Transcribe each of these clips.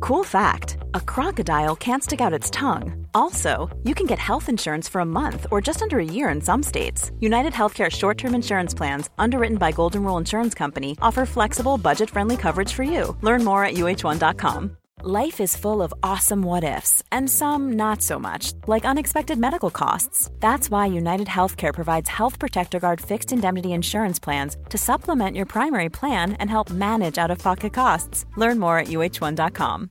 Cool fact a crocodile can't stick out its tongue. Also, you can get health insurance for a month or just under a year in some states. United Healthcare short term insurance plans, underwritten by Golden Rule Insurance Company, offer flexible, budget friendly coverage for you. Learn more at uh1.com. Life is full of awesome what ifs, and some not so much, like unexpected medical costs. That's why United Healthcare provides Health Protector Guard fixed indemnity insurance plans to supplement your primary plan and help manage out of pocket costs. Learn more at uh1.com.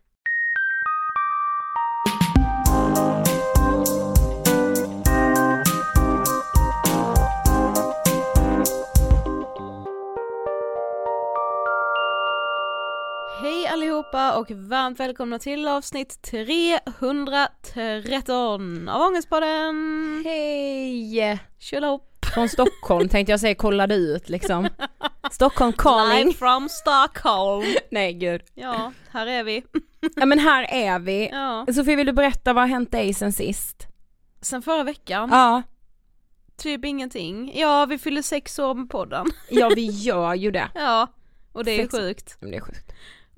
allihopa och varmt välkomna till avsnitt 313 av Ångestpodden! Hej! Tjolahopp! Från Stockholm tänkte jag säga kollade ut liksom. Stockholm calling. Live from Stockholm! Nej gud. Ja, här är vi. Ja men här är vi. Ja. Sofie vill du berätta vad har hänt dig sen sist? Sen förra veckan, Ja, typ ingenting. Ja, vi fyller sex år med podden. ja vi gör ju det. Ja, och det är Sex- sjukt. Men Det är sjukt.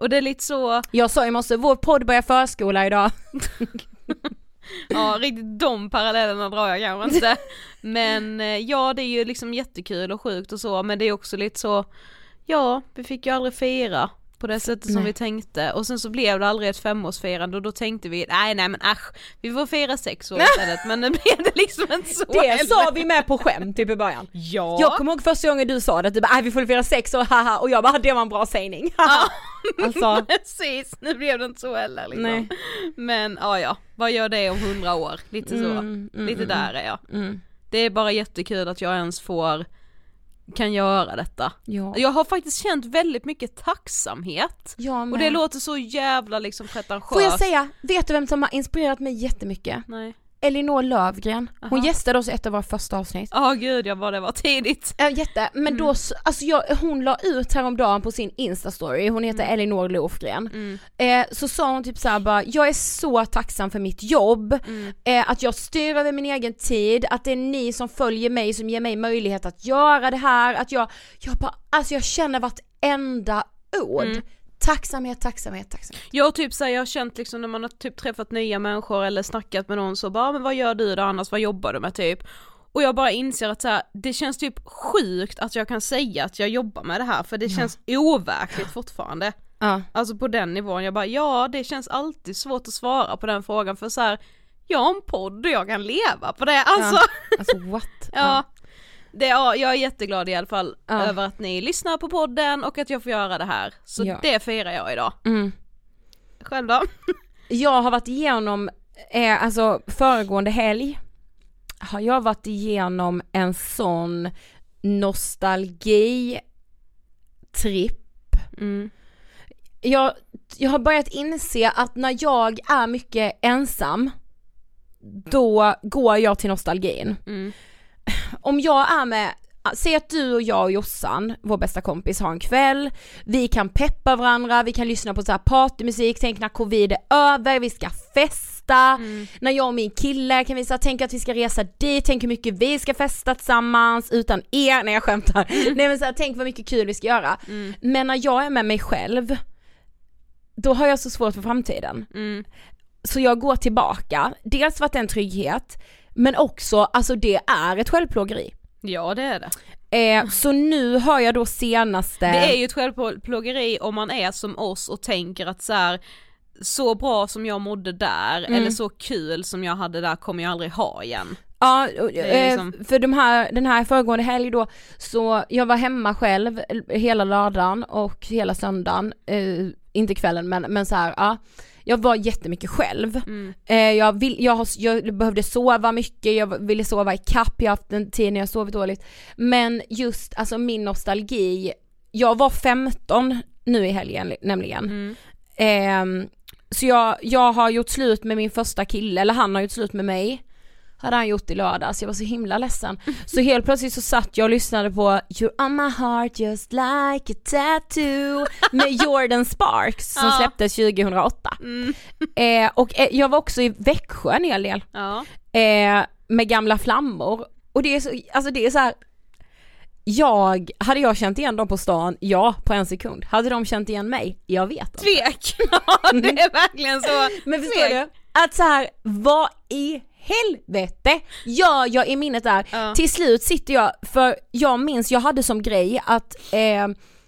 Och det är lite så, Jag sa i morse, vår podd börjar förskola idag. ja riktigt de parallellerna drar jag kanske inte. Men eh, ja, det är ju liksom jättekul och sjukt och så, men det är också lite så, ja, vi fick ju aldrig fira på det sättet som Nej. vi tänkte och sen så blev det aldrig ett femårsfirande och då tänkte vi, nej nej men äsch, vi får fira sex år istället men nu blev det liksom inte så Det heller. sa vi med på skämt typ i början. Ja. Jag kommer ihåg första gången du sa det, du bara, "Äh, vi får fira sex och haha och jag bara, det var en bra sägning. Ja. alltså, Precis, nu blev det inte så heller liksom. Nej. Men ja ja, vad gör det om hundra år? Lite så, Mm, mm, lite mm, där är jag. mm. Det är bara jättekul att jag ens får, kan göra detta. ja. Jag har faktiskt känt väldigt mycket tacksamhet. Jag Och det låter så jävla liksom pretentiöst. Får jag säga, vet du vem som har inspirerat mig jättemycket? Nej. Elinor Lövgren. Hon Aha. gästade oss i ett av våra första avsnitt. Ja gud jag vad det var tidigt. Ja jätte, men då, s- alltså jag, hon la ut häromdagen på sin instastory, hon heter Elinor Lofgren. Mm. Eh, så sa hon typ såhär bara, jag är så tacksam för mitt jobb, Mm. eh, att jag styr över min egen tid, att det är ni som följer mig som ger mig möjlighet att göra det här, att jag, jag bara, alltså jag känner vartenda ord. Mm. Tacksamhet, tacksamhet, tacksamhet. Jag typ så här, jag har känt liksom när man har typ träffat nya människor eller snackat med någon så bara, men vad gör du då annars, vad jobbar du med typ? Och jag bara inser att så här, det känns typ sjukt att jag kan säga att jag jobbar med det här för det känns overkligt fortfarande. Ja. Alltså på den nivån, jag bara ja det känns alltid svårt att svara på den frågan för så här, jag har en podd och jag kan leva på det, alltså. Alltså what? Ja. Det, ja, jag är jätteglad i alla fall Ja. över att ni lyssnar på podden och att jag får göra det här. Så Ja. det firar jag idag. Mm. Själv då? Jag har varit igenom, eh, alltså föregående helg har jag varit igenom en sån nostalgi tripp. Mm. Jag, jag har börjat inse att när jag är mycket ensam, då går jag till nostalgin. Mm. Om jag är med Säg att du och jag och Jossan, vår bästa kompis, har en kväll, vi kan peppa varandra, vi kan lyssna på så här partymusik, tänk när covid är över, vi ska festa, när jag och min kille kan vi så här, tänka att vi ska resa dit, tänk hur mycket vi ska festa tillsammans utan er, nej jag skämtar, nej men så här, tänk vad mycket kul vi ska göra. Men när jag är med mig själv, då har jag så svårt för framtiden. Mm. Så jag går tillbaka, dels för att det är en trygghet, men också, alltså det är ett självplågeri. Ja det är det. Eh, så nu har jag då senaste... Det är ju ett självplågeri om man är som oss och tänker att så här, så bra som jag mådde där Mm. eller så kul som jag hade där kommer jag aldrig ha igen. Ja, eh, liksom- för de här, den här föregående helg då, så jag var hemma själv hela lördagen och hela söndagen, eh, inte kvällen men, men så här, ja. Jag var jättemycket själv. Mm. Eh, jag, vill, jag, har, jag behövde sova mycket, jag ville sova i kapp, jag har haft en tid när jag sovit dåligt. Men just alltså min nostalgi, jag var 15 nu i helgen nämligen. Mm. Ehm, så jag, jag har gjort slut med min första kille, eller han har gjort slut med mig. Hade han gjort i lördags, jag var så himla ledsen. Så helt plötsligt så satt jag och lyssnade på You're on my heart just like a tattoo med Jordan Sparks som släpptes 2008. Mm. Eh, och eh, jag var också i Växjö en hel del, Ja. eh, med gamla flammor. Och det är så, alltså det är så här. Jag, hade jag känt igen dem på stan? Ja, på en sekund. Hade de känt igen mig? Jag vet inte. Tvek! Ja det är verkligen så. Men förstår Tvek. du? Att så här, vad i helvete gör jag i minnet där? Ja. Till slut sitter jag, för jag minns, jag hade som grej att eh,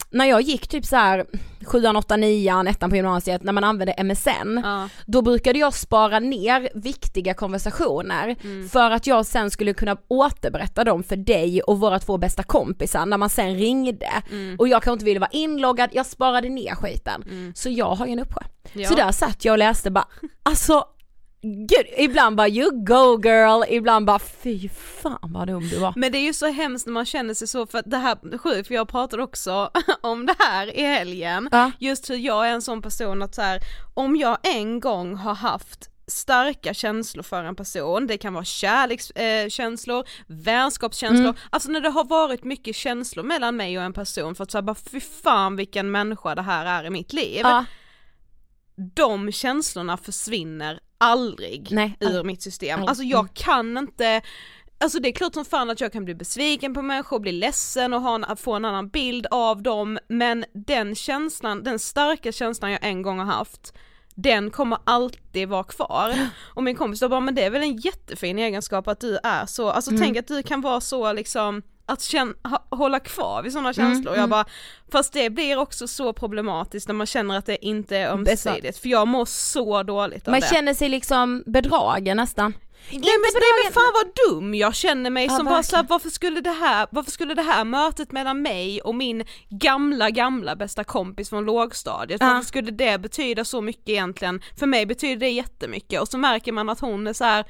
när jag gick typ så här sjuan, åttan, nian, ettan på gymnasiet, när man använde MSN, Ja. då brukade jag spara ner viktiga konversationer Mm. för att jag sen skulle kunna återberätta dem för dig och våra två bästa kompisar när man sen ringde. Mm. Och jag kanske inte ville vara inloggad, jag sparade ner skiten. Så jag har ju en uppsjö. Ja. Så där satt jag och läste bara, alltså gud, ibland bara you go girl, ibland bara fy fan vad dum du var. Men det är ju så hemskt när man känner sig så för att det här, sjukt för jag pratade också om det här i helgen, Ja. just hur jag är en sån person att så här, om jag en gång har haft starka känslor för en person, det kan vara kärlekskänslor, eh, känslor, vänskapskänslor, Mm. alltså när det har varit mycket känslor mellan mig och en person för att säga bara fy fan vilken människa det här är i mitt liv. Ja. de känslorna försvinner aldrig Nej, ur aldrig. mitt system. Aldrig. Alltså jag kan inte Alltså det är klart som fan att jag kan bli besviken på människor, bli ledsen och ha en, få en annan bild av dem, men den känslan, den starka känslan jag en gång har haft, den kommer alltid vara kvar. Och min kompis då bara, men det är väl en jättefin egenskap att du är så, alltså Mm. tänk att du kan vara så liksom att känna, hålla kvar vid sådana Mm, känslor. Jag bara, fast det blir också så problematiskt när man känner att det inte är ömsesidigt, för jag mår så dåligt av Man det. känner sig liksom bedragen nästan. Nej men, nej men fan vad dum jag känner mig Ja, som bara såhär, verkligen. varför skulle det här, varför skulle det här mötet mellan mig och min gamla gamla bästa kompis från lågstadiet, Ja. varför skulle det betyda så mycket egentligen? För mig betyder det jättemycket och så märker man att hon är så här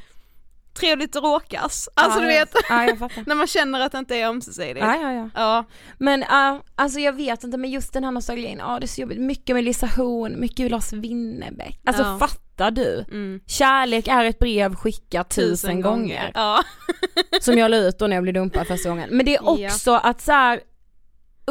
trevligt att råkas, alltså ja, du vet, Ja, när man känner att det inte är ömsesidigt. Ja, ja, ja. Ja, Men uh, alltså jag vet inte men just den här nostalgin, ja det är så jobbigt. Mycket med Lisa Horn, mycket Lars Winnerbäck. Alltså Ja. fattar du? mm. Kärlek är ett brev skickat tusen, gånger. Ja. Som jag la ut då när jag blev dumpad första gången. Men det är också att så här.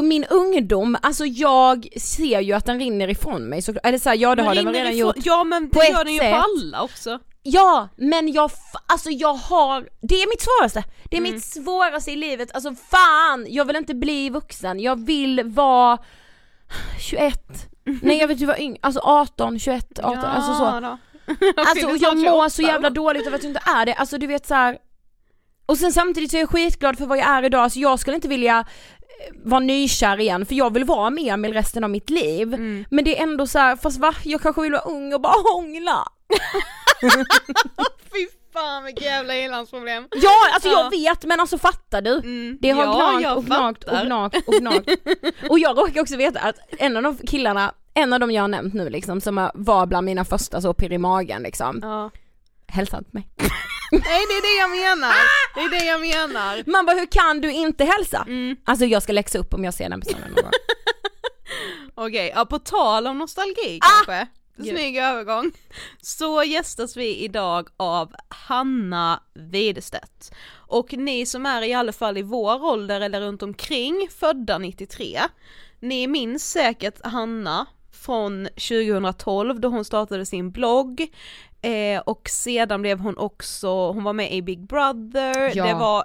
Min ungdom, alltså jag ser ju att den rinner ifrån mig så, eller så här, ja det har den väl redan ifrån- gjort. Ja men det gör den ju på alla också. Ja, men jag, alltså jag har, det är mitt svåraste. Det är Mm. mitt svåraste i livet, alltså fan, jag vill inte bli vuxen, jag vill vara 21, nej jag vet inte vad yngre, alltså 18, 21, 18, alltså så. då. Alltså och jag mår så 28. jävla dåligt över att jag inte är det, alltså du vet så här. Och sen samtidigt så är jag skitglad för vad jag är idag, alltså jag skulle inte vilja vara nykär igen för jag vill vara med Emil resten av mitt liv. Mm. Men det är ändå så här, fast va? Jag kanske vill vara ung och bara hångla. Fy fan vilket jävla ilandsproblem. Ja, alltså Ja. jag vet men alltså fattar du? Mm. Det har ja, gnagt och gnagt och gnagt och gnagt. Och jag råkar också veta att en av de killarna, en av de jag har nämnt nu liksom, som var bland mina första så pirr i magen liksom, Ja. hälsade inte mig. Nej det är det jag menar, det är det jag menar. Man bara hur kan du inte hälsa? Mm. Alltså jag ska läxa upp om jag ser den personen någon gång. Okej, ja, på tal om nostalgi Ah! kanske, snygg övergång, så gästas vi idag av Hanna Widestedt. Och ni som är i alla fall i vår ålder eller runt omkring födda 93, ni minns säkert Hanna från 2012 då hon startade sin blogg eh, och sedan blev hon också, hon var med i Big Brother, Ja. det var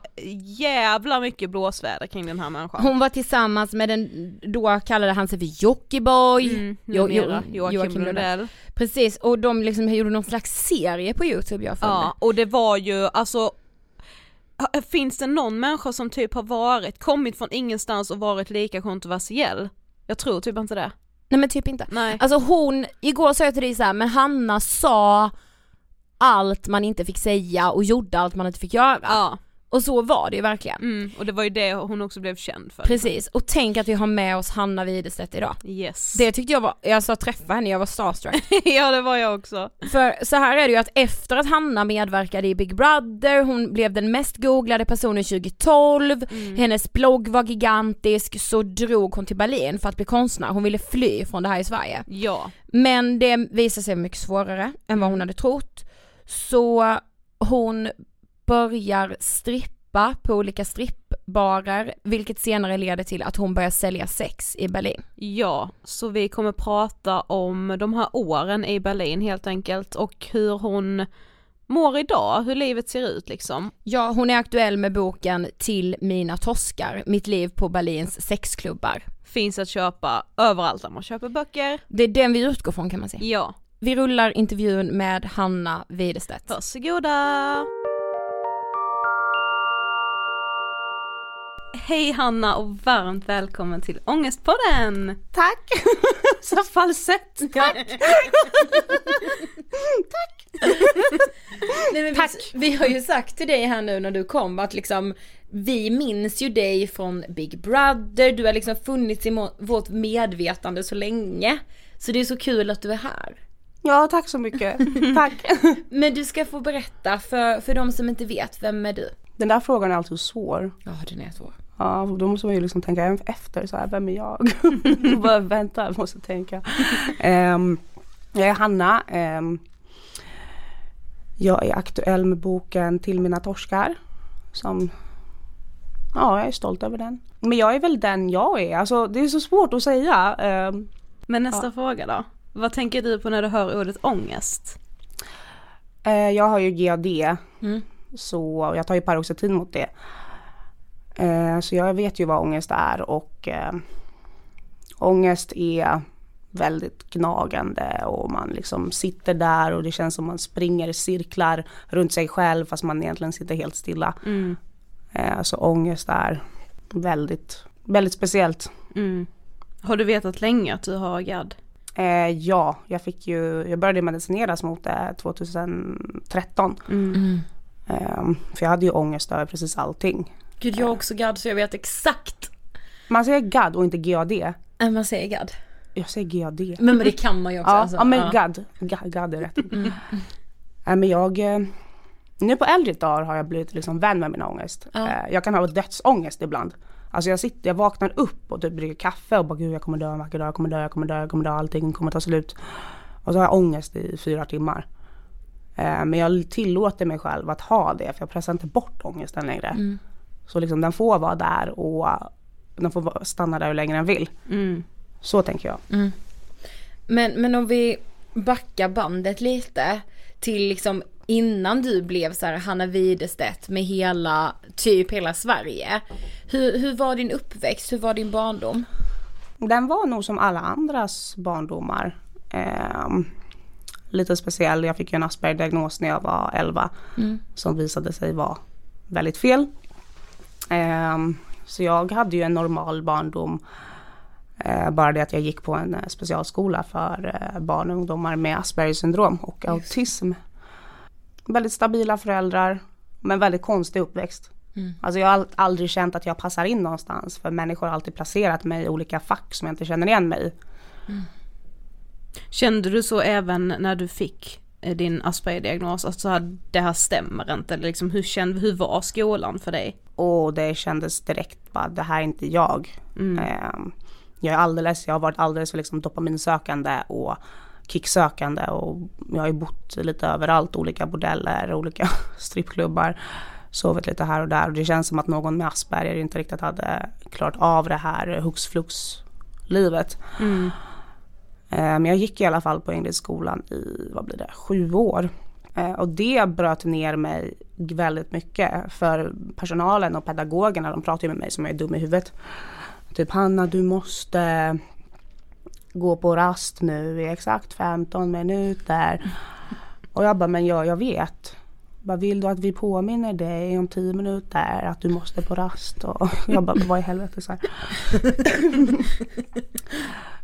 jävla mycket blåsväder kring den här människan. Hon var tillsammans med den, då kallade han sig för Jockiboi, Mm, Jo- jo- Joakim, Joakim Lundell. Precis och de liksom gjorde någon slags serie på youtube jag följde. Ja, och det var ju alltså Finns det någon människa som typ har varit, kommit från ingenstans och varit lika kontroversiell? Jag tror typ inte det. Nej men typ inte. Nej. Alltså hon, igår sa jag till dig så här, men Hanna sa allt man inte fick säga och gjorde allt man inte fick göra. Ja, Och så var det ju verkligen. mm, och det var ju det hon också blev känd för. Precis, och tänk att vi har med oss Hanna Widestedt idag. Yes. Det tyckte jag var, jag sa träffa henne, jag var starstruck. ja det var jag också. För så här är det ju att efter att Hanna medverkade i Big Brother, hon blev den mest googlade personen 2012, hennes blogg var gigantisk, så drog hon till Berlin för att bli konstnär, hon ville fly från det här i Sverige. Ja. Men det visade sig mycket svårare än vad hon hade trott. Så hon börjar strippa på olika strippbarer, vilket senare leder till att hon börjar sälja sex i Berlin. Ja, så vi kommer prata om de här åren i Berlin helt enkelt och hur hon mår idag, hur livet ser ut liksom. Ja, hon är aktuell med boken Till mina torskar, mitt liv på Berlins sexklubbar. Finns att köpa överallt där man köper böcker. Det är den vi utgår från kan man säga. Ja, Vi rullar intervjun med Hanna Widestedt. Varsågoda! Hej Hanna och varmt välkommen till Ångestpodden! Tack! Så falsett! Tack! Nej, men Tack. Vi, vi har ju sagt till dig här nu när du kom att liksom vi minns ju dig från Big Brother, du har liksom funnits i vårt medvetande så länge. Så det är så kul att du är här. Ja, tack så mycket. tack. Men du ska få berätta för, för de som inte vet, vem är du? Den där frågan är alltid svår. Ja, den är svår. Ja, då måste man ju liksom tänka efter så här, vem är jag? Bara vänta, jag måste tänka. Um, jag är Hanna. Um, jag är aktuell med boken Till mina torskar. Som, ja, jag är stolt över den. Men jag är väl den jag är. Alltså det är så svårt att säga. Um, Men nästa Ja. fråga då. Vad tänker du på när du hör ordet ångest? Eh, jag har ju GAD. Mm. Så jag tar ju paroxetin mot det. Eh, så jag vet ju vad ångest är och eh, ångest är väldigt gnagande och man liksom sitter där och det känns som man springer i cirklar runt sig själv fast man egentligen sitter helt stilla. Mm. Eh, så ångest är väldigt, väldigt speciellt. Mm. Har du vetat länge att du har GAD? Eh, ja, jag fick ju, jag började medicineras mot det 2013. Mm. Eh, för jag hade ju ångest över precis allting. Gud, jag har också GAD så jag vet exakt. Man säger GAD och inte GAD. Nej, man säger GAD. Jag säger GAD. Men, men det kan man ju också. Ja, alltså. ja men Ja. GAD. Ga- GAD är rätt. Nej men jag, eh, nu på äldre dagar har jag blivit liksom vän med min ångest. Ja. Eh, Jag kan ha dödsångest ibland. Alltså jag sitter, jag vaknar upp och typ dricker kaffe och bara gud jag kommer dö en vacker dag, jag kommer dö, jag kommer dö, jag kommer dö, allting kommer ta slut. Och så har jag ångest i fyra timmar. Eh, Men jag tillåter mig själv att ha det för jag pressar inte bort ångesten längre. Mm. Så liksom den får vara där och den får stanna där hur länge den vill. Mm. Så tänker jag. Men, men om vi backar bandet lite till liksom innan du blev så här Hanna Widerstedt med hela, typ hela Sverige. Hur, hur var din uppväxt? Hur var din barndom? Den var nog som alla andras barndomar. Ehm, lite speciell. Jag fick ju en Asperger-diagnos när jag var 11 som visade sig vara väldigt fel. Ehm, så jag hade ju en normal barndom. Eh, bara det att jag gick på en eh, specialskola för eh, barn och ungdomar med Aspergers syndrom och autism. Väldigt stabila föräldrar men väldigt konstig uppväxt. Alltså jag har ald- aldrig känt att jag passar in någonstans för människor har alltid placerat mig i olika fack som jag inte känner igen mig i. Kände du så även när du fick eh, din Asperger-diagnos? Alltså att det här stämmer inte? Eller liksom, hur, kände, hur var skolan för dig? Och det kändes direkt bara, det här är inte jag. Ehm, jag är alldeles, jag har varit alldeles för liksom dopaminsökande och kicksökande och jag har ju bott lite överallt, olika bordeller, olika strippklubbar. Sovit lite här och där och det känns som att någon med Asperger inte riktigt hade klarat av det här hux flux livet. Mm. Men jag gick i alla fall på Ingridsskolan i, vad blir det, sju år. Ehm, och det bröt ner mig väldigt mycket. För personalen och pedagogerna, de pratar ju med mig som jag är dum i huvudet. Typ Hanna, du måste gå på rast nu i exakt 15 minuter. Och jag bara, men ja, jag vet. Bara, vill du att vi påminner dig om 10 minuter att du måste på rast? Och jag bara, vad i helvete så här.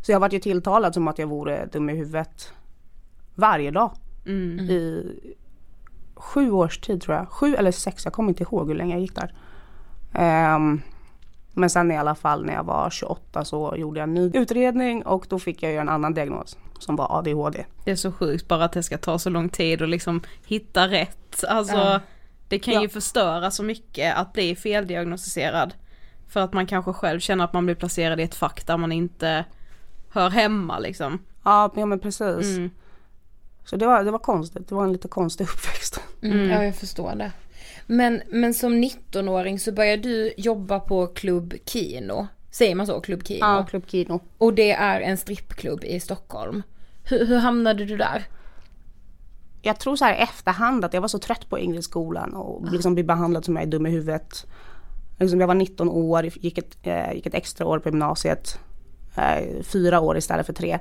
Så jag vart ju tilltalad som att jag vore dum i huvudet varje dag Mm. i sju års tid tror jag. Sju eller sex, jag kommer inte ihåg hur länge jag gick där. Ehm, men sen i alla fall när jag var 28 så gjorde jag en ny utredning och då fick jag ju en annan diagnos som var ADHD. Det är så sjukt bara att det ska ta så lång tid och liksom hitta rätt. Alltså Ja. det kan Ja. ju förstöra så mycket att bli feldiagnostiserad. För att man kanske själv känner att man blir placerad i ett fack där man inte hör hemma liksom. Ja, ja men precis. Mm. Så det var, det var konstigt, det var en lite konstig uppväxt. Mm, Ja, jag förstår det. Men, men som 19-åring så började du jobba på Klubb Kino. Säger man så? Klubb Kino? Ja, Club Kino. Och det är en strippklubb i Stockholm. Hur, hur hamnade du där? jag tror så här i efterhand att jag var så trött på Ingridsskolan och liksom bli behandlad som jag är dum i huvudet. Liksom jag var 19 år, gick ett, eh, gick ett extra år på gymnasiet. Eh, fyra år istället för tre.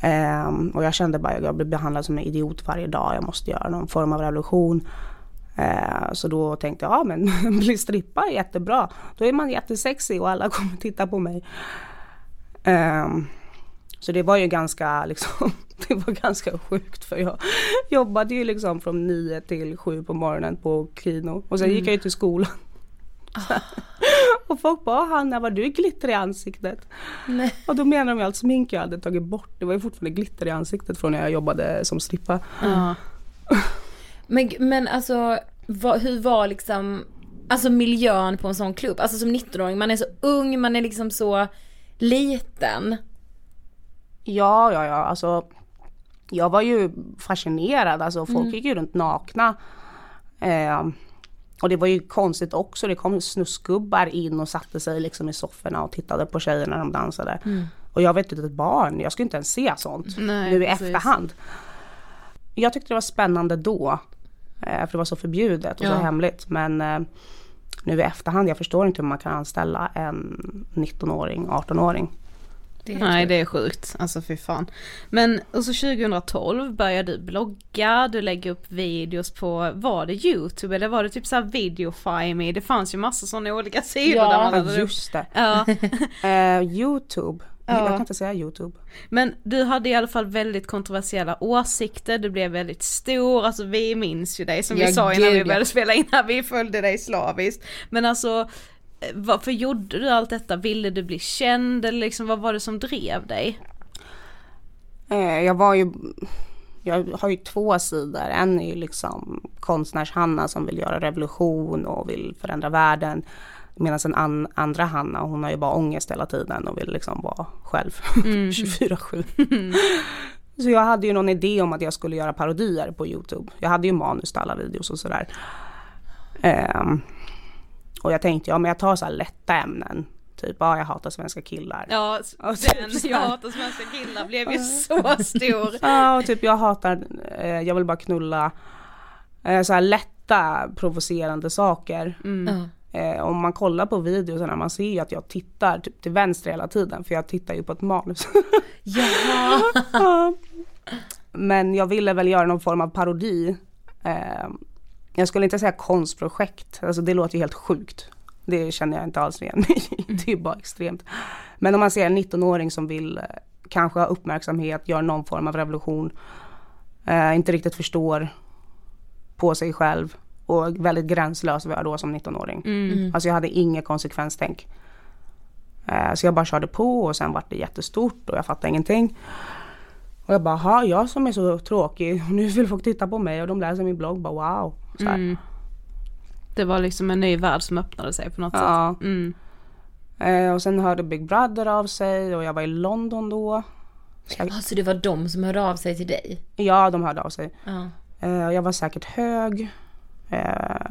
Ehm, och jag kände bara att jag blev behandlad som en idiot varje dag. Jag måste göra någon form av revolution. Eh, så då tänkte jag, ja men bli strippa är jättebra. Då är man jättesexig och alla kommer titta på mig. Ehm, så det var ju ganska liksom, det var ganska sjukt för jag jobbade ju liksom från nio till sju på morgonen på kino och sen gick jag ju till skolan. Och folk bara, Hanna var du glitter i ansiktet? Nej. Och då menar de ju allt smink jag hade tagit bort. Det var ju fortfarande glitter i ansiktet från när jag jobbade som strippa. Ja. Men, men alltså, vad, hur var liksom, alltså miljön på en sån klubb? Alltså som 19-åring, man är så ung, man är liksom så liten. Ja, ja, ja, alltså jag var ju fascinerad, alltså folk gick ju runt nakna. Eh, och det var ju konstigt också, det kom snusgubbar in och satte sig liksom i sofforna och tittade på tjejerna när de dansade. Och jag inte ett barn, jag skulle inte ens se sånt Nej, nu i precis. efterhand. Jag tyckte det var spännande då, för det var så förbjudet och så Ja. hemligt. Men eh, nu i efterhand, jag förstår inte hur man kan anställa en 19-åring, 18-åring. Det är Nej det är sjukt, alltså fy fan. Men och så 2012 började du blogga, du lägger upp videos på, var det YouTube eller var det typ såhär videofime? Det fanns ju massa sådana olika sidor Ja, där man Ja, just det. Ja, Eh, Youtube. Ja. Jag kan inte säga Youtube. men du hade i alla fall väldigt kontroversiella åsikter, du blev väldigt stor, alltså vi minns ju dig som Ja, vi sa innan gud, vi ja. började spela in här, vi följde dig slaviskt. Men alltså, eh, varför gjorde du allt detta? Ville du bli känd eller liksom vad var det som drev dig? Eh, jag var ju, jag har ju två sidor. En är ju liksom konstnärs-Hanna som vill göra revolution och vill förändra världen. Medan en an, andra Hanna, hon har ju bara ångest hela tiden och vill liksom vara själv 24-7. Så jag hade ju någon idé om att jag skulle göra parodier på Youtube. Jag hade ju manus till alla videos och sådär. Ehm, och jag tänkte, ja men jag tar så här lätta ämnen. Typ, ja jag hatar svenska killar. Ja, Och den typ så Jag hatar svenska killar blev ju så stor. Ja, och typ jag hatar, eh, jag vill bara knulla. Eh, så här lätta provocerande saker. Ja. Eh, om man kollar på videos när man ser ju att jag tittar typ till vänster hela tiden för jag tittar ju på ett manus. Jaha. Ja. Men jag ville väl göra någon form av parodi. Eh, jag skulle inte säga konstprojekt, alltså det låter ju helt sjukt. Det känner jag inte alls igen det är bara extremt. Men om man ser en 19-åring som vill eh, kanske ha uppmärksamhet, gör någon form av revolution, eh, inte riktigt förstår på sig själv och väldigt gränslös var jag då som 19-åring. Mm. Alltså jag hade inget konsekvenstänk. Eh, så jag bara körde på och sen vart det jättestort och jag fattade ingenting. Och jag bara, "Ha, jag som är så tråkig, och nu vill folk titta på mig och de läser min blogg, bara wow. Så här. Mm. Det var liksom en ny värld som öppnade sig på något Ja. sätt. Mm. Eh, och sen hörde Big Brother av sig och jag var i London då. Så jag, Alltså det var de som hörde av sig till dig? ja, de hörde av sig. Ja. Eh, och jag var säkert hög, eh,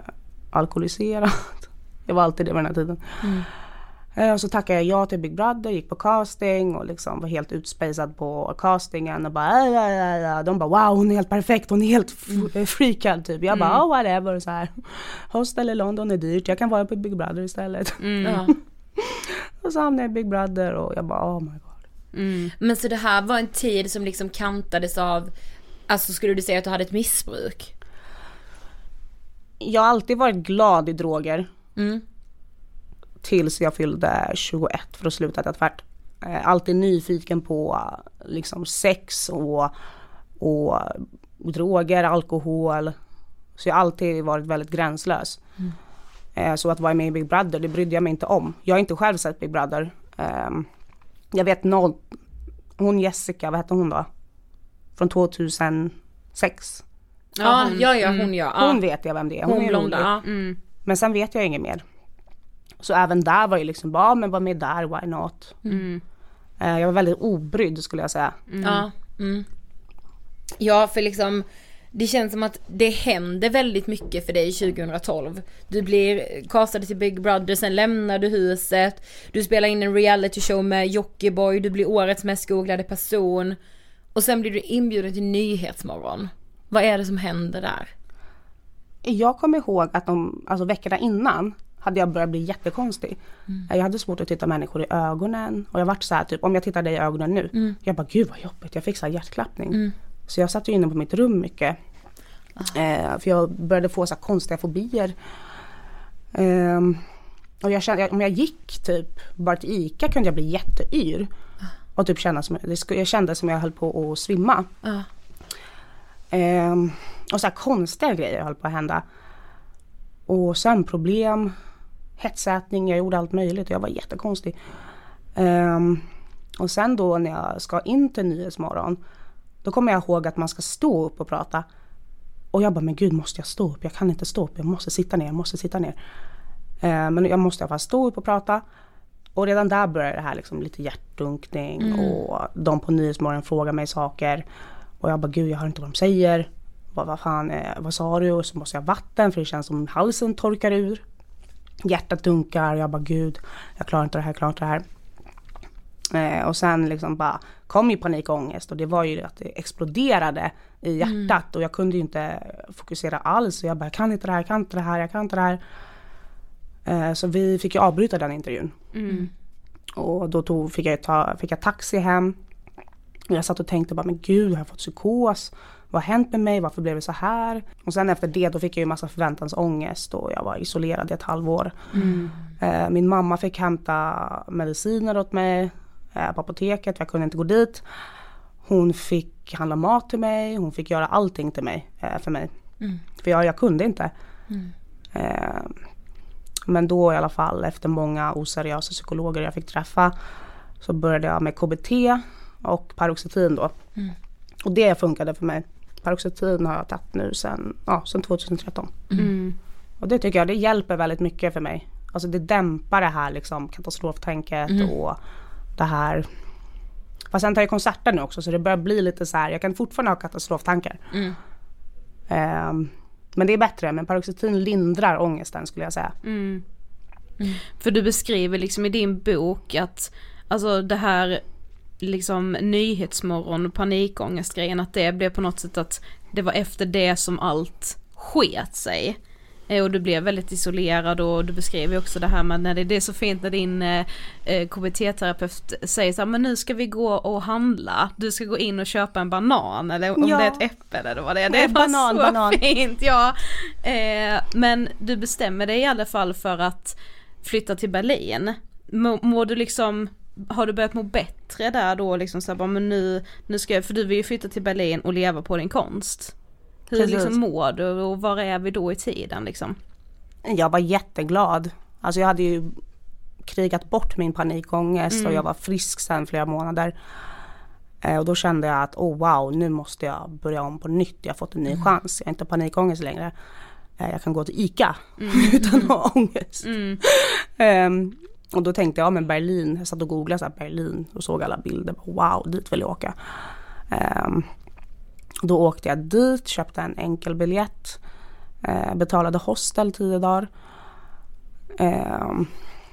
alkoholiserad. Jag var alltid det vid den här tiden. Eh, och så tackade jag ja till Big Brother, gick på casting och liksom var helt utspejsad på castingen och bara äh, äh, äh. De bara wow hon är helt perfekt, hon är helt f- freakad typ. Jag bara oh, whatever så här. Hostel i London är dyrt, jag kan vara på Big Brother istället. Ja. Och så hamnade jag i Big Brother och jag bara oh my god. Mm. Men så det här var en tid som liksom kantades av, alltså skulle du säga att du hade ett missbruk? Jag har alltid varit glad i droger. Mm. tills jag fyllde 21 för att sluta äta tvärt. Eh, Alltid nyfiken på liksom sex och, och droger, alkohol. Så jag har alltid varit väldigt gränslös. Eh, Så att vara med i Big Brother, det brydde jag mig inte om. Jag har inte själv sett Big Brother. Ehm, Jag vet noll, hon Jessica, vad hette hon då? Från 2006. Ja, hon- ja, ja, mm. hon ja. ja. Hon vet jag vem det är, hon, hon är blonda. Ja. Mm. Men sen vet jag inget mer. Så även där var ju liksom bara, men var med där, why not? Mm. Eh, Jag var väldigt obrydd skulle jag säga. Ja. Mm. Ja, för liksom det känns som att det händer väldigt mycket för dig 2012. Du blir castad till Big Brother, sen lämnar du huset. Du spelar in en reality show med Jockiboi, du blir årets mest googlade person. Och sen blir du inbjuden till Nyhetsmorgon. Vad är det som händer där? Jag kommer ihåg att de, alltså veckorna innan hade jag börjat bli jättekonstig. Jag hade svårt att titta människor i ögonen och jag vart så här typ om jag tittar dig i ögonen nu. Jag bara gud vad jobbigt, jag fick så här hjärtklappning. Så jag satt ju inne på mitt rum mycket. Eh, för jag började få så här konstiga fobier. Ehm, och jag kände, om jag gick typ bara till ICA kunde jag bli jätteyr. Och typ känna som, jag kände som jag höll på att svimma. Ehm, och så här konstiga grejer höll på att hända. Och sömnproblem. hetsätning, jag gjorde allt möjligt. Jag var jättekonstig. Um, och sen då när jag ska in till Nyhetsmorgon, då kommer jag ihåg att man ska stå upp och prata. Och jag bara, men gud måste jag stå upp? Jag kan inte stå upp, jag måste sitta ner, jag måste sitta ner. Uh, men jag måste i alla fall stå upp och prata. Och redan där började det här liksom lite hjärtdunkning mm. och de på Nyhetsmorgon frågar mig saker. Och jag bara, gud jag hör inte vad de säger. Vad, vad fan, eh, vad sa du? Och så måste jag ha vatten för det känns som halsen torkar ur. Hjärtat dunkar, jag bara gud, jag klarar inte det här, jag klarar inte det här. Eh, och sen liksom bara kom ju panik och och det var ju att det exploderade i hjärtat mm. och jag kunde ju inte fokusera alls. Och jag bara, jag kan inte det här, jag kan inte det här, jag kan inte det här. Eh, så vi fick ju avbryta den intervjun. Mm. Och då tog, fick, jag ta, fick jag taxi hem. Jag satt och tänkte bara, men gud, har jag fått psykos? Vad har hänt med mig? Varför blev det så här? Och sen efter det då fick jag ju massa förväntansångest och jag var isolerad i ett halvår. Mm. Eh, min mamma fick hämta mediciner åt mig eh, på apoteket, jag kunde inte gå dit. Hon fick handla mat till mig, hon fick göra allting till mig, för mig. Mm. För jag, jag kunde inte. Mm. Men då i alla fall efter många oseriösa psykologer jag fick träffa så började jag med KBT och paroxetin då. Mm. Och det funkade för mig. Paroxetin har jag tagit nu sen, ja, sen 2013. Mm. Och det tycker jag, det hjälper väldigt mycket för mig. Alltså det dämpar det här liksom katastroftänket mm. och det här Fast sen tar jag konserter nu också så det börjar bli lite så här, jag kan fortfarande ha katastroftankar. Um, men det är bättre, men paroxetin lindrar ångesten skulle jag säga. Mm. Mm. För du beskriver liksom i din bok att, alltså det här liksom nyhetsmorgon, panikångestgrejen, att det blev på något sätt att det var efter det som allt sket sig. Eh, och du blev väldigt isolerad och du beskrev också det här med när det, det är så fint när din eh, eh KBT-terapeut säger så här, men nu ska vi gå och handla, du ska gå in och köpa en banan eller om ja. det är ett äpple eller vad det är. Det är banan, så banan. fint, ja. Eh, men du bestämmer dig i alla fall för att flytta till Berlin. Mår må du liksom har du börjat må bättre där då liksom så här, men nu, nu ska jag, för du vill ju flytta till Berlin och leva på din konst. Hur Precis. liksom mår du och var är vi då i tiden liksom? Jag var jätteglad. Alltså jag hade ju krigat bort min panikångest mm. och jag var frisk sen flera månader. Eh, och då kände jag att oh wow, nu måste jag börja om på nytt. Jag har fått en ny mm. chans. Jag har inte panikångest längre. Eh, jag kan gå till ICA mm. utan att ha ångest. um, och då tänkte jag, men Berlin, jag satt och googlade så här, Berlin och såg alla bilder. Wow, dit vill jag åka. Um, då åkte jag dit, köpte en enkel biljett, eh, betalade hostel tio dagar. Eh,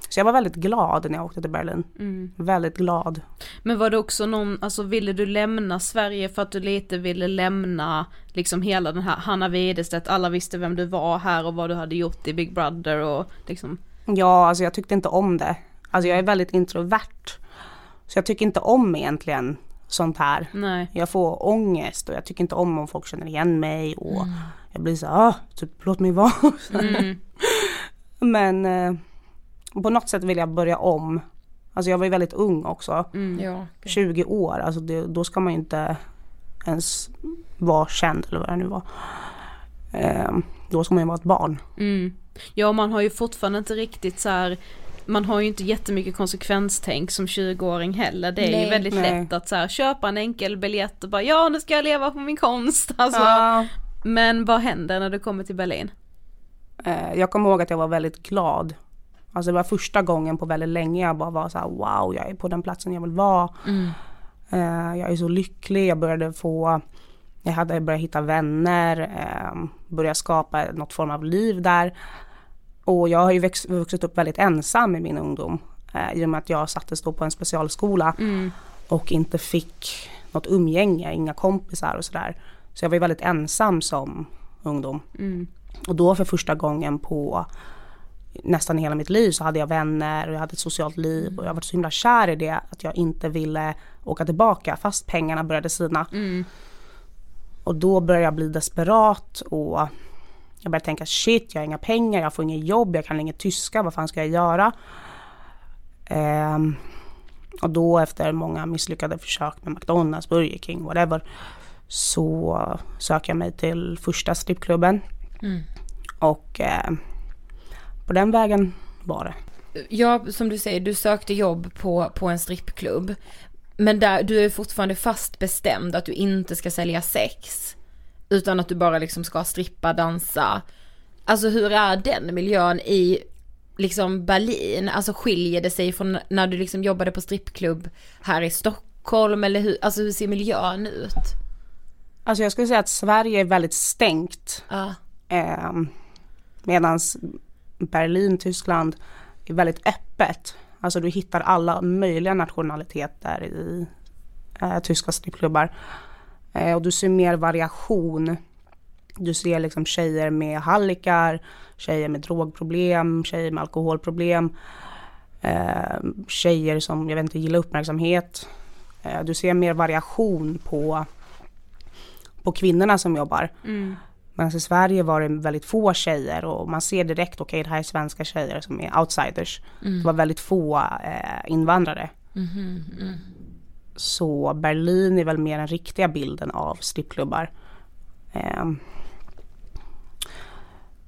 så jag var väldigt glad när jag åkte till Berlin. Mm. Väldigt glad. Men var det också någon, alltså ville du lämna Sverige för att du lite ville lämna liksom hela den här Hanna Widerstedt, alla visste vem du var här och vad du hade gjort i Big Brother och liksom? Ja, alltså jag tyckte inte om det. Alltså jag är väldigt introvert. Så jag tycker inte om egentligen sånt här. Nej. Jag får ångest och jag tycker inte om om folk känner igen mig och mm. jag blir så ah, typ låt mig vara. Mm. Men eh, på något sätt vill jag börja om. Alltså jag var ju väldigt ung också. Mm. Ja, okay. 20 år, alltså det, då ska man ju inte ens vara känd eller vad det nu var. Eh, då ska man ju vara ett barn. Mm. Ja man har ju fortfarande inte riktigt så här man har ju inte jättemycket konsekvenstänk som 20-åring heller. Det är nej, ju väldigt nej. lätt att så här, köpa en enkel biljett och bara ja nu ska jag leva på min konst. Alltså, ja. Men vad händer när du kommer till Berlin? Eh, jag kommer ihåg att jag var väldigt glad. Alltså det var första gången på väldigt länge jag bara var så här, wow jag är på den platsen jag vill vara. Mm. Eh, jag är så lycklig, jag började få jag hade börjat hitta vänner, eh, börjat skapa något form av liv där. Och jag har ju växt, vuxit upp väldigt ensam i min ungdom. Eh, I och med att jag sattes då på en specialskola mm. och inte fick något umgänge, inga kompisar och sådär. Så jag var ju väldigt ensam som ungdom. Mm. Och då för första gången på nästan hela mitt liv så hade jag vänner och jag hade ett socialt liv mm. och jag var så himla kär i det att jag inte ville åka tillbaka fast pengarna började sina. Mm. Och då började jag bli desperat och jag började tänka shit, jag har inga pengar, jag får inget jobb, jag kan inget tyska, vad fan ska jag göra? Um, och då efter många misslyckade försök med McDonalds, Burger King, whatever, så söker jag mig till första strippklubben. Mm. Och eh, på den vägen var det. Ja, som du säger, du sökte jobb på, på en strippklubb. Men där, du är fortfarande fast bestämd att du inte ska sälja sex. Utan att du bara liksom ska strippa, dansa. Alltså hur är den miljön i liksom Berlin? Alltså skiljer det sig från när du liksom jobbade på strippklubb här i Stockholm eller hur, alltså hur ser miljön ut? Alltså jag skulle säga att Sverige är väldigt stängt. Ja. Eh, Medan Berlin, Tyskland är väldigt öppet. Alltså du hittar alla möjliga nationaliteter i eh, tyska strippklubbar. Eh, och du ser mer variation. Du ser liksom tjejer med hallickar, tjejer med drogproblem, tjejer med alkoholproblem. Eh, tjejer som, jag vet inte, gillar uppmärksamhet. Eh, du ser mer variation på, på kvinnorna som jobbar. Mm. Medan i Sverige var det väldigt få tjejer och man ser direkt, okej okay, det här är svenska tjejer som är outsiders. Mm. Det var väldigt få eh, invandrare. Mm. Så Berlin är väl mer den riktiga bilden av strippklubbar. Eh,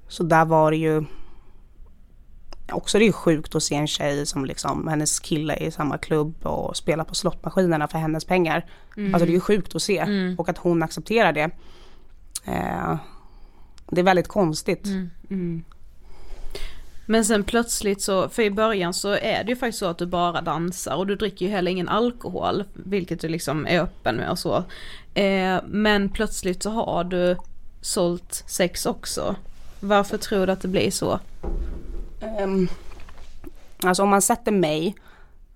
så där var det ju också det är sjukt att se en tjej som liksom, hennes kille är i samma klubb och spelar på slottmaskinerna för hennes pengar. Alltså det är ju sjukt att se Mm. och att hon accepterar det. Eh, det är väldigt konstigt. Mm. Men sen plötsligt så, för i början så är det ju faktiskt så att du bara dansar och du dricker ju heller ingen alkohol, vilket du liksom är öppen med och så. Eh, men plötsligt så har du sålt sex också. Varför tror du att det blir så? Ehm, alltså om man sätter mig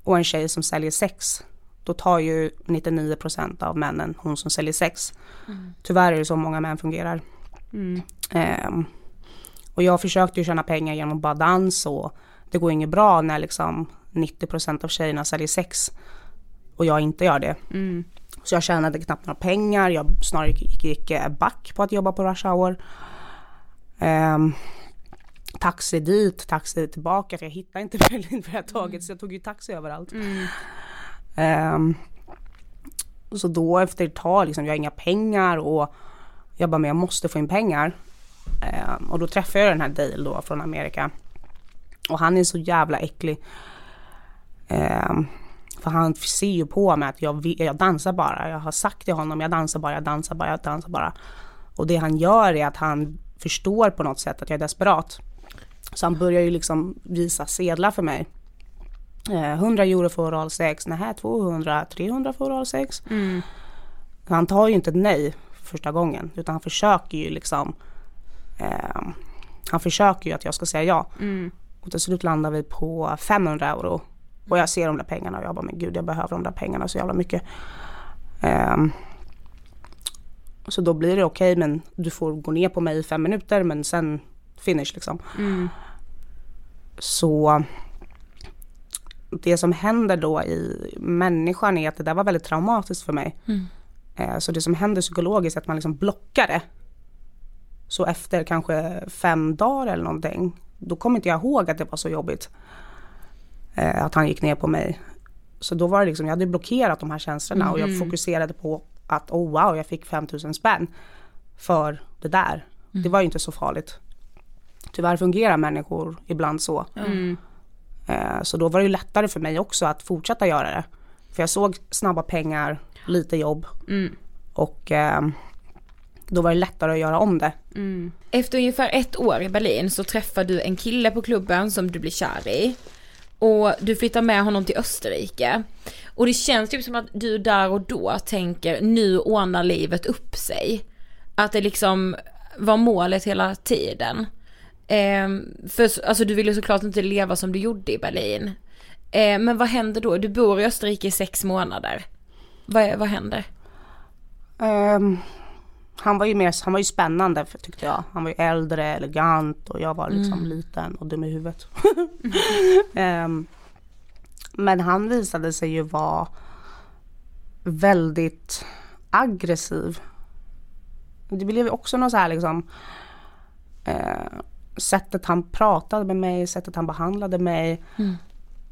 och en tjej som säljer sex, då tar ju 99% av männen hon som säljer sex. Tyvärr är det så många män fungerar. Mm. Ehm, och jag försökte ju tjäna pengar genom bara dans och det går inget bra när liksom 90% av tjejerna säljer sex och jag inte gör det. Mm. Så jag tjänade knappt några pengar, jag snarare gick, gick eh, back på att jobba på rush hour. Ehm, taxi dit, taxi tillbaka för jag hittade inte Berlin för här taget så jag tog ju taxi överallt. Mm. Ehm, så då efter ett tag, liksom, jag har inga pengar och jag bara, men jag måste få in pengar. Ehm, och då träffade jag den här Dale då från Amerika. Och han är så jävla äcklig. Ehm, för han ser ju på mig att jag, jag dansar bara. Jag har sagt till honom, jag dansar bara, jag dansar bara, jag dansar bara. Och det han gör är att han förstår på något sätt att jag är desperat. Så han börjar ju liksom visa sedlar för mig. Eh, 100 euro för oralsex, nej 200, 300 för oralsex. Mm. Han tar ju inte ett nej första gången utan han försöker ju liksom eh, Han försöker ju att jag ska säga ja. Mm. Och till slut landar vi på 500 euro. Och jag ser de där pengarna och jag bara men gud jag behöver de där pengarna så jävla mycket. Ehm, så då blir det okej men du får gå ner på mig i fem minuter men sen finish liksom. Mm. Så det som händer då i människan är att det där var väldigt traumatiskt för mig. Mm. Eh, Så det som händer psykologiskt är att man liksom blockar det. Så efter kanske fem dagar eller någonting, då kommer inte jag ihåg att det var så jobbigt. eh, Att han gick ner på mig. Så då var det liksom, jag hade blockerat de här känslorna och jag fokuserade på att oh wow, jag fick 5000 spänn för det där. Det var ju inte så farligt. Tyvärr fungerar människor ibland så. Mm. Eh, Så då var det ju lättare för mig också att fortsätta göra det. För jag såg snabba pengar, lite jobb Mm. och eh, då var det lättare att göra om det. Mm. Efter ungefär ett år i Berlin så träffar du en kille på klubben som du blir kär i. Och du flyttar med honom till Österrike. Och det känns typ som att du där och då tänker nu ordnar livet upp sig. Att det liksom var målet hela tiden. Ehm, för alltså du ville såklart inte leva som du gjorde i Berlin. Ehm, men vad händer då? Du bor i Österrike i sex månader. Vad, vad händer? Ehm, han var ju mer, han var ju spännande för- tyckte jag. Han var ju äldre, elegant och jag var liksom liten och dum i huvudet. Ehm, men han visade sig ju vara väldigt aggressiv. Det blev ju också något så här liksom eh, sättet han pratade med mig, sättet han behandlade mig.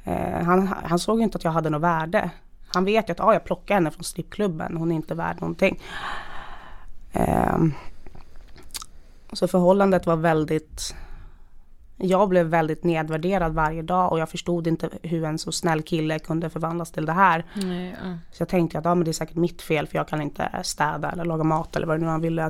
Eh, han, han såg ju inte att jag hade något värde. Han vet ju att ah, jag plockar henne från strippklubben, hon är inte värd någonting. Ehm, så förhållandet var väldigt jag blev väldigt nedvärderad varje dag och jag förstod inte hur en så snäll kille kunde förvandlas till det här. Nej, ja. Så jag tänkte att ja, men det är säkert mitt fel för jag kan inte städa eller laga mat eller vad det nu han ville.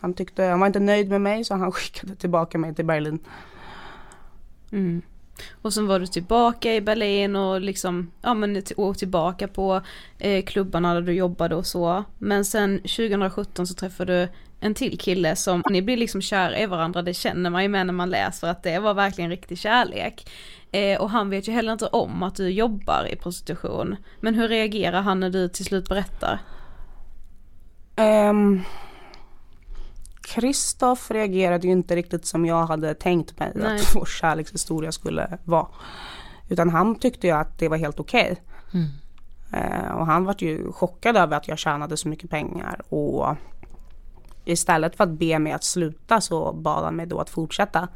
Han, tyckte, han var inte nöjd med mig så han skickade tillbaka mig till Berlin. Mm. Och sen var du tillbaka i Berlin och liksom, ja men och tillbaka på eh, klubbarna där du jobbade och så. Men sen 2017 så träffade du en till kille som, ni blir liksom kära i varandra, det känner man ju med när man läser att det var verkligen riktig kärlek. Eh, och han vet ju heller inte om att du jobbar i prostitution. Men hur reagerar han när du till slut berättar? Ehm, Kristoff reagerade ju inte riktigt som jag hade tänkt mig Nej. att vår kärlekshistoria skulle vara. Utan han tyckte ju att det var helt okej. Eh, och han var ju chockad över att jag tjänade så mycket pengar och istället för att be mig att sluta så bad han mig då att fortsätta.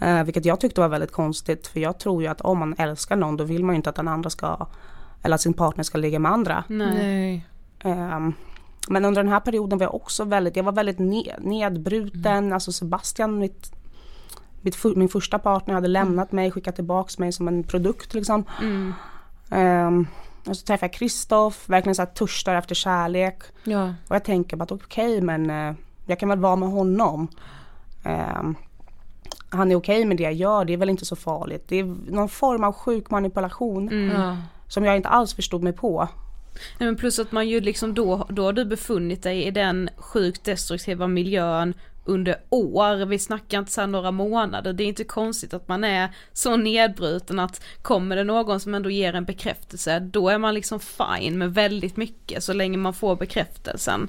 Eh, vilket jag tyckte var väldigt konstigt för jag tror ju att om man älskar någon då vill man ju inte att den andra ska eller att sin partner ska ligga med andra. Nej. Ehm, men under den här perioden var jag också väldigt, jag var väldigt ne- nedbruten. Alltså Sebastian, mitt, mitt, min första partner hade lämnat mig, skickat tillbaks mig som en produkt liksom. Ehm, och så träffade jag Kristoff, verkligen så här törstar efter kärlek. Ja. Och jag tänker bara okej men eh, jag kan väl vara med honom. Ehm, han är okej med det jag gör, det är väl inte så farligt. Det är någon form av sjuk manipulation Ja. som jag inte alls förstod mig på. Nej, men plus att man ju liksom då, då har du befunnit dig i den sjukt destruktiva miljön under år, vi snackar inte så här några månader, det är inte konstigt att man är så nedbruten att kommer det någon som ändå ger en bekräftelse, då är man liksom fine med väldigt mycket så länge man får bekräftelsen.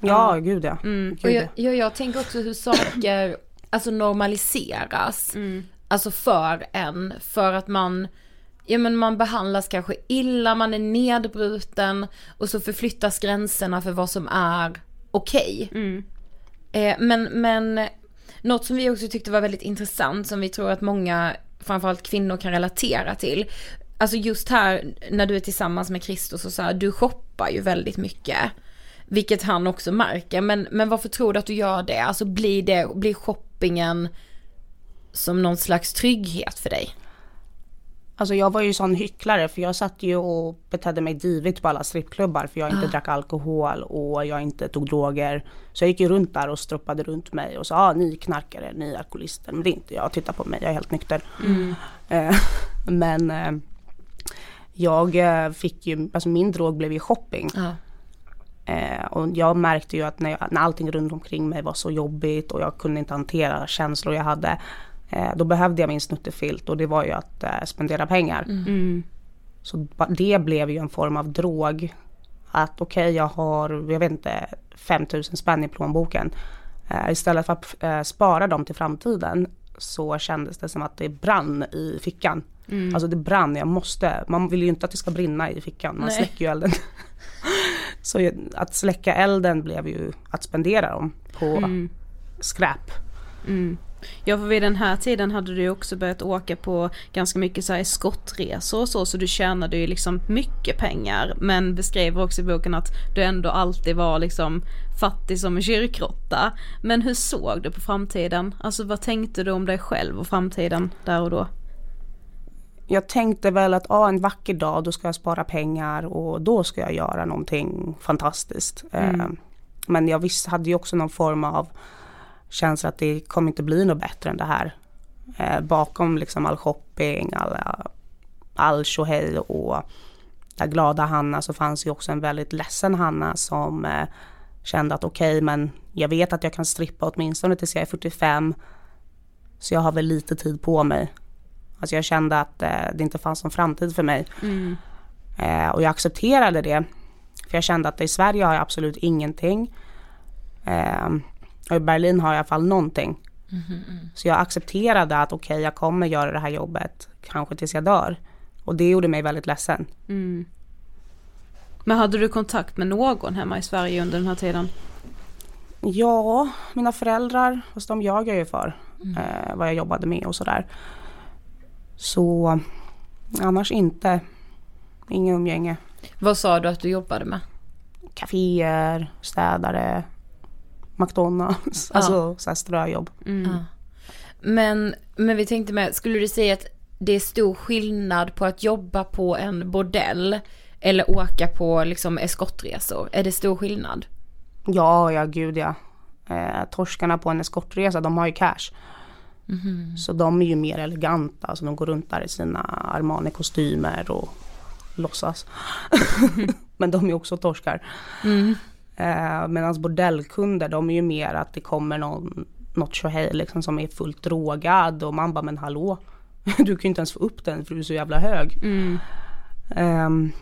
Ja, gud ja. Mm. Och Gud, jag, jag, jag tänker också hur saker alltså normaliseras. Mm. Alltså för en, för att man, ja men man behandlas kanske illa, man är nedbruten och så förflyttas gränserna för vad som är okej. Mm. Eh, men, men något som vi också tyckte var väldigt intressant som vi tror att många, framförallt kvinnor kan relatera till. Alltså just här när du är tillsammans med Kristus och så här, du shoppar ju väldigt mycket. Vilket han också märker. Men, men varför tror du att du gör det? Alltså blir, det, blir shoppingen som någon slags trygghet för dig? Alltså jag var ju sån hycklare för jag satt ju och betedde mig divigt på alla strippklubbar för jag inte drack alkohol och jag inte tog droger. Så jag gick ju runt där och stroppade runt mig och sa ah, ni knarkare, ni alkoholister. Men det är inte jag, titta på mig, jag är helt nykter. Eh, men eh, jag eh, fick ju, alltså min drog blev ju shopping. Ja. Eh, och jag märkte ju att när, jag, när allting runt omkring mig var så jobbigt och jag kunde inte hantera känslor jag hade. Eh, då behövde jag min snuttefilt och det var ju att eh, spendera pengar. Så ba- det blev ju en form av drog. Att okej jag har, jag vet inte, 5000 spänn i plånboken. Eh, istället för att eh, spara dem till framtiden så kändes det som att det brann i fickan. Mm. Alltså det brann, jag måste, man vill ju inte att det ska brinna i fickan, man Nej. släcker ju elden. så att släcka elden blev ju att spendera dem på mm. skräp. Mm. Ja för vid den här tiden hade du också börjat åka på ganska mycket så här skottresor och så så du tjänade ju liksom mycket pengar men beskriver också i boken att du ändå alltid var liksom fattig som en kyrkråtta. Men hur såg du på framtiden? Alltså vad tänkte du om dig själv och framtiden där och då? Jag tänkte väl att ah, en vacker dag då ska jag spara pengar och då ska jag göra någonting fantastiskt. Mm. Eh, men jag visst, hade ju också någon form av känsla att det kommer inte bli något bättre än det här. Eh, bakom liksom all shopping, alla, all tjohej och den glada Hanna så fanns ju också en väldigt ledsen Hanna som eh, kände att okej okay, men jag vet att jag kan strippa åtminstone tills jag är 45 så jag har väl lite tid på mig. Alltså jag kände att eh, det inte fanns någon framtid för mig. Mm. Eh, och jag accepterade det. För jag kände att i Sverige har jag absolut ingenting. Och i Berlin har jag i alla fall någonting. Mm, mm. Så jag accepterade att okej, okay, jag kommer göra det här jobbet kanske tills jag dör. Och det gjorde mig väldigt ledsen. Mm. Men hade du kontakt med någon hemma i Sverige under den här tiden? Ja, mina föräldrar, fast de jag ju för mm. eh, vad jag jobbade med och sådär. Så annars inte, ingen umgänge. Vad sa du att du jobbade med? Caféer, städare, McDonalds, ja. alltså så här ströjobb. Mm. Ja. Men, men vi tänkte med, skulle du säga att det är stor skillnad på att jobba på en bordell eller åka på liksom eskortresor? Är det stor skillnad? Ja, ja gud ja. Eh, torskarna på en eskortresa, de har ju cash. Mm. Så de är ju mer eleganta, alltså de går runt där i sina Armani-kostymer och låtsas. Men de är också torskar. Mm. Eh, Medan bordellkunder de är ju mer att det kommer någon, något tjohej liksom som är fullt drogad och man bara men hallå. Du kan ju inte ens få upp den för du är så jävla hög. Mm. Um,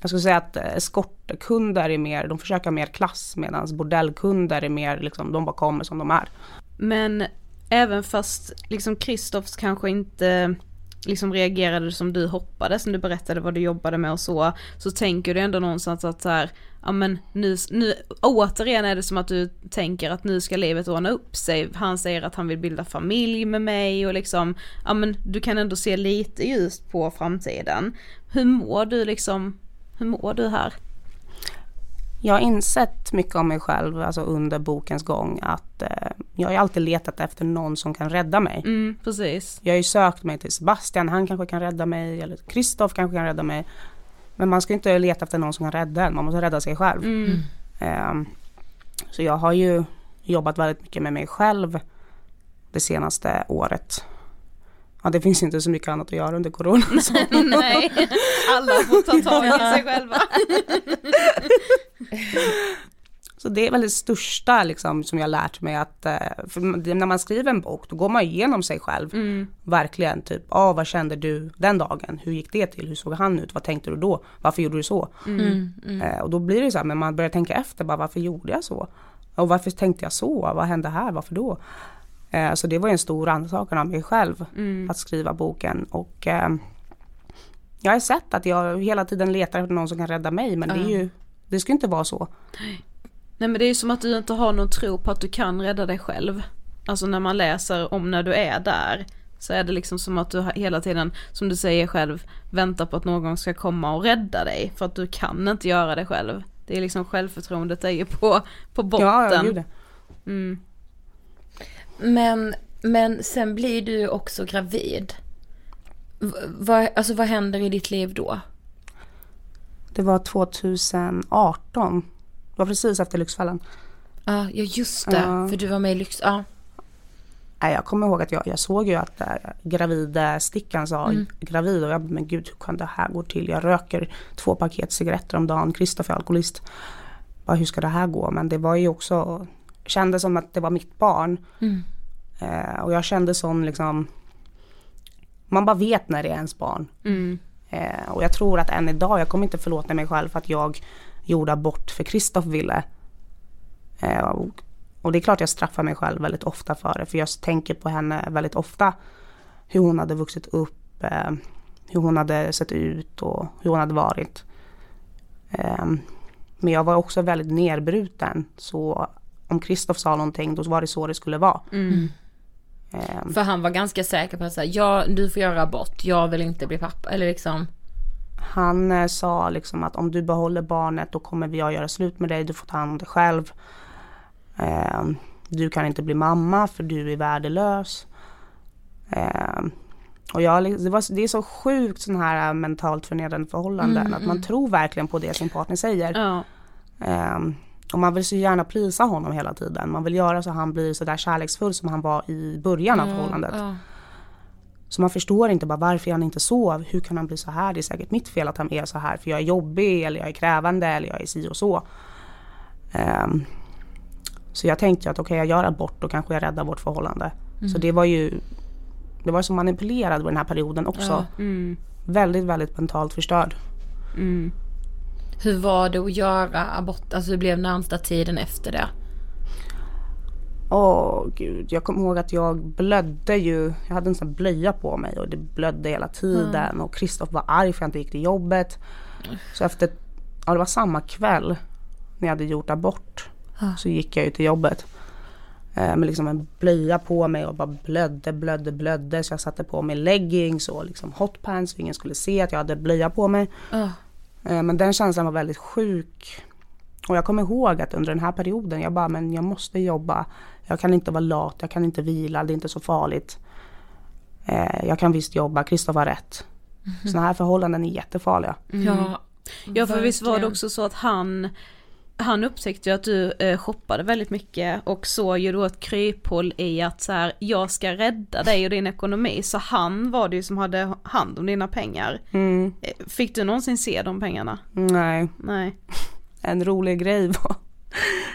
jag skulle säga att eskortkunder är mer, de försöker mer klass medan bordellkunder är mer liksom, de bara kommer som de är. Men även fast liksom Kristoffs kanske inte liksom reagerade som du hoppades när du berättade vad du jobbade med och så, så tänker du ändå någonstans att så här, ja men nu, nu, återigen är det som att du tänker att nu ska livet ordna upp sig. Han säger att han vill bilda familj med mig och liksom, ja men du kan ändå se lite ljust på framtiden. Hur mår du liksom, hur mår du här? Jag har insett mycket om mig själv alltså under bokens gång att eh, jag har alltid letat efter någon som kan rädda mig. Mm, precis. Jag har ju sökt mig till Sebastian, han kanske kan rädda mig eller Kristoff kanske kan rädda mig. Men man ska inte leta efter någon som kan rädda en, man måste rädda sig själv. Mm. Um, så jag har ju jobbat väldigt mycket med mig själv det senaste året. Ja, det finns inte så mycket annat att göra under corona. Nej, alla får ta tag i sig själva. Så det är väl det största liksom, som jag lärt mig att, eh, när man skriver en bok då går man igenom sig själv. Mm. Verkligen, typ, ah, vad kände du den dagen? Hur gick det till? Hur såg han ut? Vad tänkte du då? Varför gjorde du så? Mm. Mm. mm. Eh, och då blir det så här, men man börjar tänka efter, bara, varför gjorde jag så? Och varför tänkte jag så? Vad hände här? Varför då? Eh, så det var en stor ansökan av mig själv mm. att skriva boken och jag har sett att jag hela tiden letar efter någon som kan rädda mig men det är ju, det ska inte vara så. Nej men det är ju som att du inte har någon tro på att du kan rädda dig själv. Alltså när man läser om när du är där så är det liksom som att du hela tiden, som du säger själv, väntar på att någon ska komma och rädda dig för att du kan inte göra det själv. Det är liksom självförtroendet är ju på, på botten. Ja, jag det. Mm. Men, men sen blir du också gravid. V alltså vad händer i ditt liv då? Det var 2018 det var precis efter Lyxfällan. Ja, just det. Uh, för du var med i Lyx... Ja. Jag kommer ihåg att jag, jag såg ju att äh, gravida stickan sa mm. gravid och jag men gud hur kan det här gå till? Jag röker två paket cigaretter om dagen, Kristoffer är alkoholist. Bara, hur ska det här gå? Men det var ju också, kändes som att det var mitt barn. Mm. Uh, och jag kände som liksom, man bara vet när det är ens barn. Mm. Uh, och jag tror att än idag, jag kommer inte förlåta mig själv för att jag gjorde abort för Kristoff ville. Eh, och, det är klart jag straffar mig själv väldigt ofta för det, för jag tänker på henne väldigt ofta. Hur hon hade vuxit upp, eh, hur hon hade sett ut och hur hon hade varit. Eh, men jag var också väldigt nedbruten, så om Kristoff sa någonting då var det så det skulle vara. Mm. Eh, För han var ganska säker på att säga, ja du får göra abort, jag vill inte bli pappa. Eller liksom, Han eh, sa liksom att om du behåller barnet då kommer jag göra slut med dig, du får ta hand om dig själv. Eh, du kan inte bli mamma för du är värdelös. Eh, och jag, det, var, det är så sjukt sån här eh, mentalt förnedrande förhållanden. att man tror verkligen på det sin partner säger. Ja. Eh, och man vill så gärna plisa honom hela tiden. Man vill göra så han blir så där kärleksfull som han var i början av förhållandet. ja. Så man förstår inte bara varför han inte så? Hur kan han bli så här? Det är säkert mitt fel att han är så här för jag är jobbig eller jag är krävande eller jag är si och så. Ehm, så jag tänkte att okej jag gör abort då kanske jag räddar vårt förhållande. Så det var ju Det var så manipulerad den här perioden också. Mm. Väldigt väldigt mentalt förstörd. Mm. Hur var det att göra abort, alltså hur blev närmsta tiden efter det? Åh gud, jag kommer ihåg att jag blödde ju. Jag hade en sån blöja på mig och det blödde hela tiden. Och Kristoff var arg för att jag inte gick till jobbet. Så efter, ja det var samma kväll när jag hade gjort abort. Så gick jag ju till jobbet. Eh, med liksom en blöja på mig och bara blödde, blödde, blödde. Så jag satte på mig leggings och liksom hotpants så ingen skulle se att jag hade blöja på mig. Ja. Eh, Men den känslan var väldigt sjuk. Och jag kommer ihåg att under den här perioden, jag bara, men jag måste jobba. Jag kan inte vara lat, jag kan inte vila, det är inte så farligt. Eh, jag kan visst jobba, Kristoff har rätt. Sådana här förhållanden är jättefarliga. Ja, Ja för visst var det också så att han han upptäckte ju att du eh, shoppade väldigt mycket och såg ju då ett kryphål i att så här, jag ska rädda dig och din ekonomi. Så han var det ju som hade hand om dina pengar. Mm, Eh, Fick du någonsin se de pengarna? nej, Nej. en rolig grej var...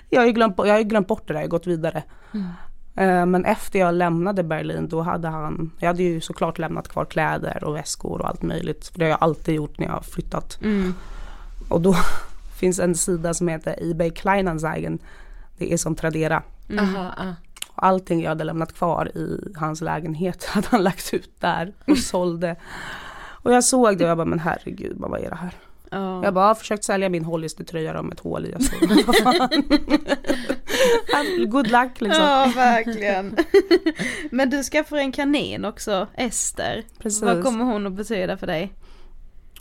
Jag har ju glömt, jag har ju glömt bort det där, jag har gått vidare. Eh, Men efter jag lämnade Berlin då hade han, jag hade ju såklart lämnat kvar kläder och väskor och allt möjligt. För det har jag alltid gjort när jag har flyttat. Mm. Och då finns en sida som heter eBay Kleinanzeigen. Det är som Tradera. aha, ja. Och Allting jag hade lämnat kvar i hans lägenhet hade han lagt ut där och sålde. Och jag såg det och jag bara, men herregud, vad är det här? Ja. Jag bara, har försökt sälja min Hollister-tröja med ett hål i. Jag fan. Good luck liksom. Ja, verkligen. Men du skaffar en kanin också, Ester. Precis. Vad kommer hon att betyda för dig?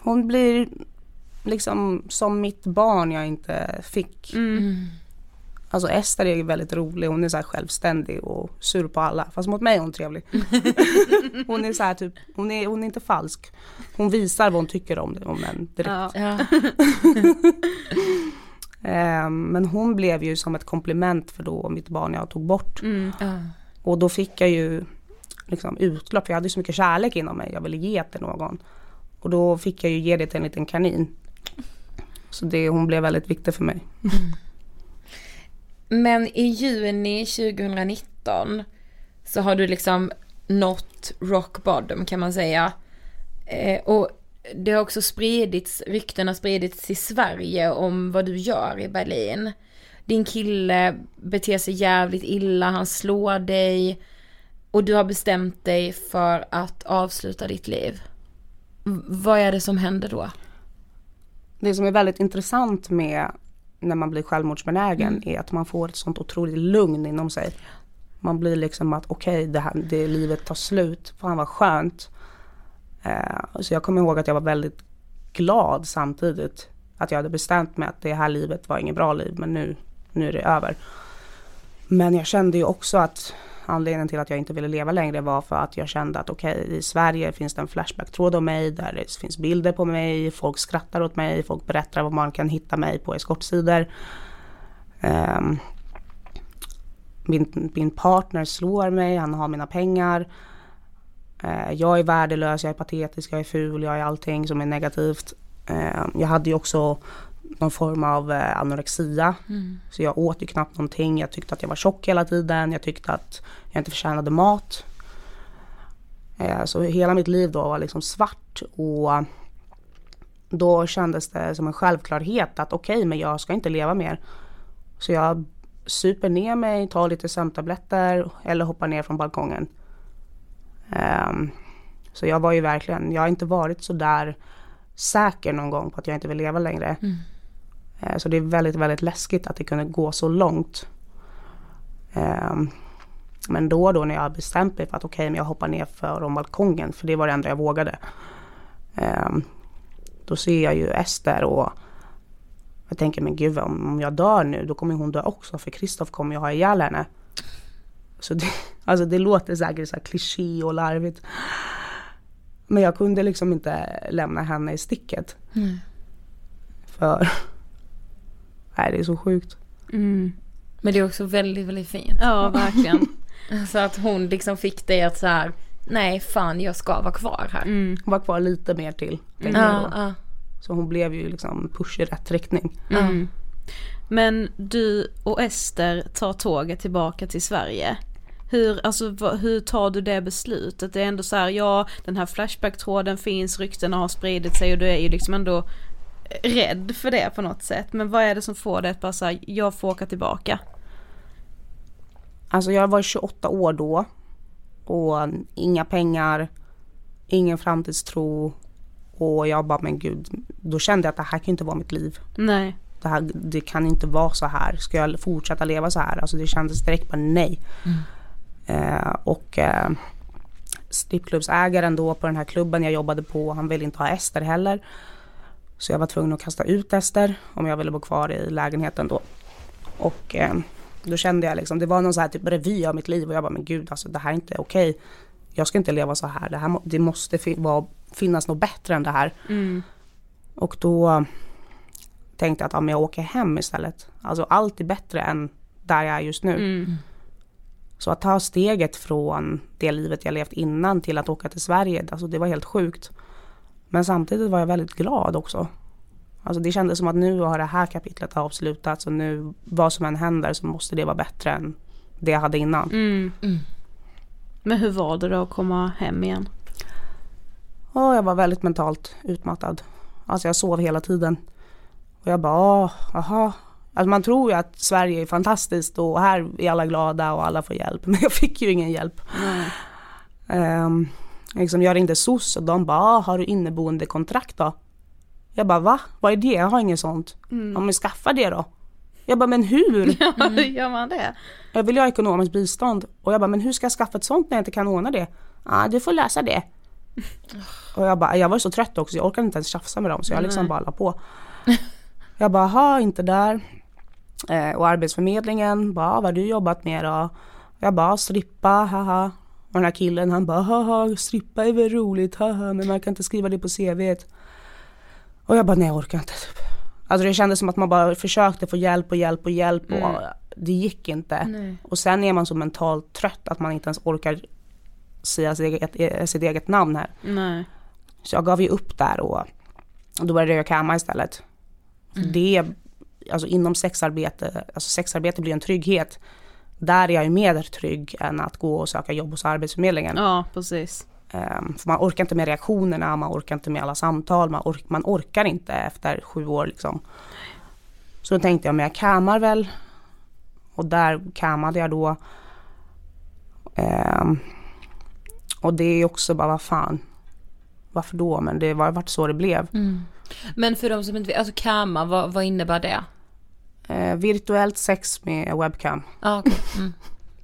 Hon blir liksom som mitt barn jag inte fick. Mm. Alltså Ester är väldigt rolig, hon är så här självständig och sur på alla. Fast mot mig är hon trevlig. hon är så här typ, hon är, hon är inte falsk. Hon visar vad hon tycker om det, om en direkt. Ja. Ehm, men hon blev ju som ett komplement för då mitt barn jag tog bort. Mm. Ja. Och då fick jag ju liksom utlopp, för jag hade så mycket kärlek inom mig. Jag ville ge till någon. Och då fick jag ju ge det till en liten kanin. Så det, hon blev väldigt viktig för mig. Men i juni 2019 så har du liksom nått rock bottom kan man säga. Eh, och det har också spridits, rykten har spridits i Sverige om vad du gör i Berlin. Din kille beter sig jävligt illa, han slår dig och du har bestämt dig för att avsluta ditt liv. Vad är det som händer då? Det som är väldigt intressant med när man blir självmordsbenägen är att man får ett sånt otroligt lugn inom sig. Man blir liksom att okej, det, här, det livet tar slut. Fan vad skönt. Eh, så jag kommer ihåg att jag var väldigt glad samtidigt. Att jag hade bestämt mig att det här livet var inget bra liv men nu, nu är det över. Men jag kände ju också att anledningen till att jag inte ville leva längre var för att jag kände att okej, i Sverige finns det en Flashback-tråd om mig där det finns bilder på mig, folk skrattar åt mig, folk berättar vad man kan hitta mig på eskortsidor. Um, min, min partner slår mig, han har mina pengar. Uh, jag är värdelös, jag är patetisk, jag är ful, jag är allting som är negativt. Uh, jag hade ju också någon form av eh, anorexia. Så jag åt ju knappt någonting. Jag tyckte att jag var tjock hela tiden. Jag tyckte att jag inte förtjänade mat. Eh, så hela mitt liv då var liksom svart. Och då kändes det som en självklarhet att okej, men jag ska inte leva mer. Så jag super ner mig, tar lite sömntabletter eller hoppar ner från balkongen. Um, så jag var ju verkligen, jag har inte varit så där säker någon gång på att jag inte vill leva längre. Mm. Uh, så det är väldigt, väldigt läskigt att det kunde gå så långt. Um, men då och då när jag bestämt mig för att okej, okay, men jag hoppar ner från balkongen, för det var det enda jag vågade. Um, då ser jag ju Ester och jag tänker men gud om jag dör nu då kommer hon dö också för Kristoff kommer jag ha ihjäl henne. Så det, alltså det låter säkert så här kliché och larvigt. Men jag kunde liksom inte lämna henne i sticket. Mm. För, nej det är så sjukt. Mm. Men det är också väldigt, väldigt fint. Ja, verkligen. så att hon liksom fick dig att så här, nej fan jag ska vara kvar här. Mm. Vara kvar lite mer till. Mm. Ja, ja. Så hon blev ju liksom push i rätt riktning. Mm. Men du och Ester tar tåget tillbaka till Sverige. Hur, alltså, hur tar du det beslutet? Det är ändå så här, ja den här Flashback-tråden finns, ryktena har spridit sig och du är ju liksom ändå rädd för det på något sätt. Men vad är det som får dig att bara säga jag får åka tillbaka? Alltså jag var 28 år då och inga pengar, ingen framtidstro och jag bara men gud, då kände jag att det här kan inte vara mitt liv. Nej. Det, här, det kan inte vara så här. Ska jag fortsätta leva så här? Alltså det kändes direkt bara nej. Mm. Eh, och eh, strippklubbsägaren då på den här klubben jag jobbade på, han ville inte ha Ester heller. Så jag var tvungen att kasta ut Ester om jag ville bo kvar i lägenheten då. Och eh, då kände jag liksom, det var någon så här typ revy av mitt liv och jag bara men gud alltså det här är inte okej. Jag ska inte leva så här, det, här, det måste fi vara, finnas något bättre än det här. Mm. Och då tänkte jag att ja, men jag åker hem istället. Alltså allt är bättre än där jag är just nu. Mm. Så att ta steget från det livet jag levt innan till att åka till Sverige, alltså det var helt sjukt. Men samtidigt var jag väldigt glad också. Alltså det kändes som att nu har det här kapitlet avslutats och nu vad som än händer så måste det vara bättre än det jag hade innan. Mm. Mm. Men hur var det då att komma hem igen? Oh, jag var väldigt mentalt utmattad. Alltså jag sov hela tiden. Och jag bara, aha. Alltså man tror ju att Sverige är fantastiskt och här är alla glada och alla får hjälp. Men jag fick ju ingen hjälp. Mm. Um, liksom jag ringde SOS och de bara, ah, har du inneboende kontrakt då? Jag bara va? Vad är det? Jag har inget sånt. Mm. Ja men skaffa det då. Jag bara men hur? Ja hur gör man det? Jag vill ha ekonomiskt bistånd. Och jag bara men hur ska jag skaffa ett sånt när jag inte kan ordna det? Ja ah, du får lösa det. och jag bara, jag var så trött också, jag orkade inte ens tjafsa med dem så jag liksom Nej. bara la på. jag bara, ha inte där. Eh, och Arbetsförmedlingen, bara, vad har du jobbat med då? Jag bara, strippa, haha. Och den här killen han bara, haha, strippa är väl roligt, haha, men man kan inte skriva det på CVt. Och jag bara, nej jag orkar inte. Typ. Alltså det kändes som att man bara försökte få hjälp och hjälp och hjälp mm. och det gick inte. Nej. Och sen är man så mentalt trött att man inte ens orkar säga sitt eget, sitt eget namn här. Nej. Så jag gav ju upp där och, och då började jag kamma istället. Mm. Det, alltså inom sexarbete, alltså sexarbete blir en trygghet. Där är jag ju mer trygg än att gå och söka jobb hos Arbetsförmedlingen. Ja, precis. Um, för man orkar inte med reaktionerna, man orkar inte med alla samtal, man, ork man orkar inte efter sju år liksom. Så då tänkte jag, men jag kammar väl. Och där kammade jag då. Um, och det är också bara, vad fan. Varför då? Men det var vart så det blev. Mm. Men för de som inte vet, alltså kamma, vad, vad innebär det? Eh, virtuellt sex med webcam. Ah, okay. mm.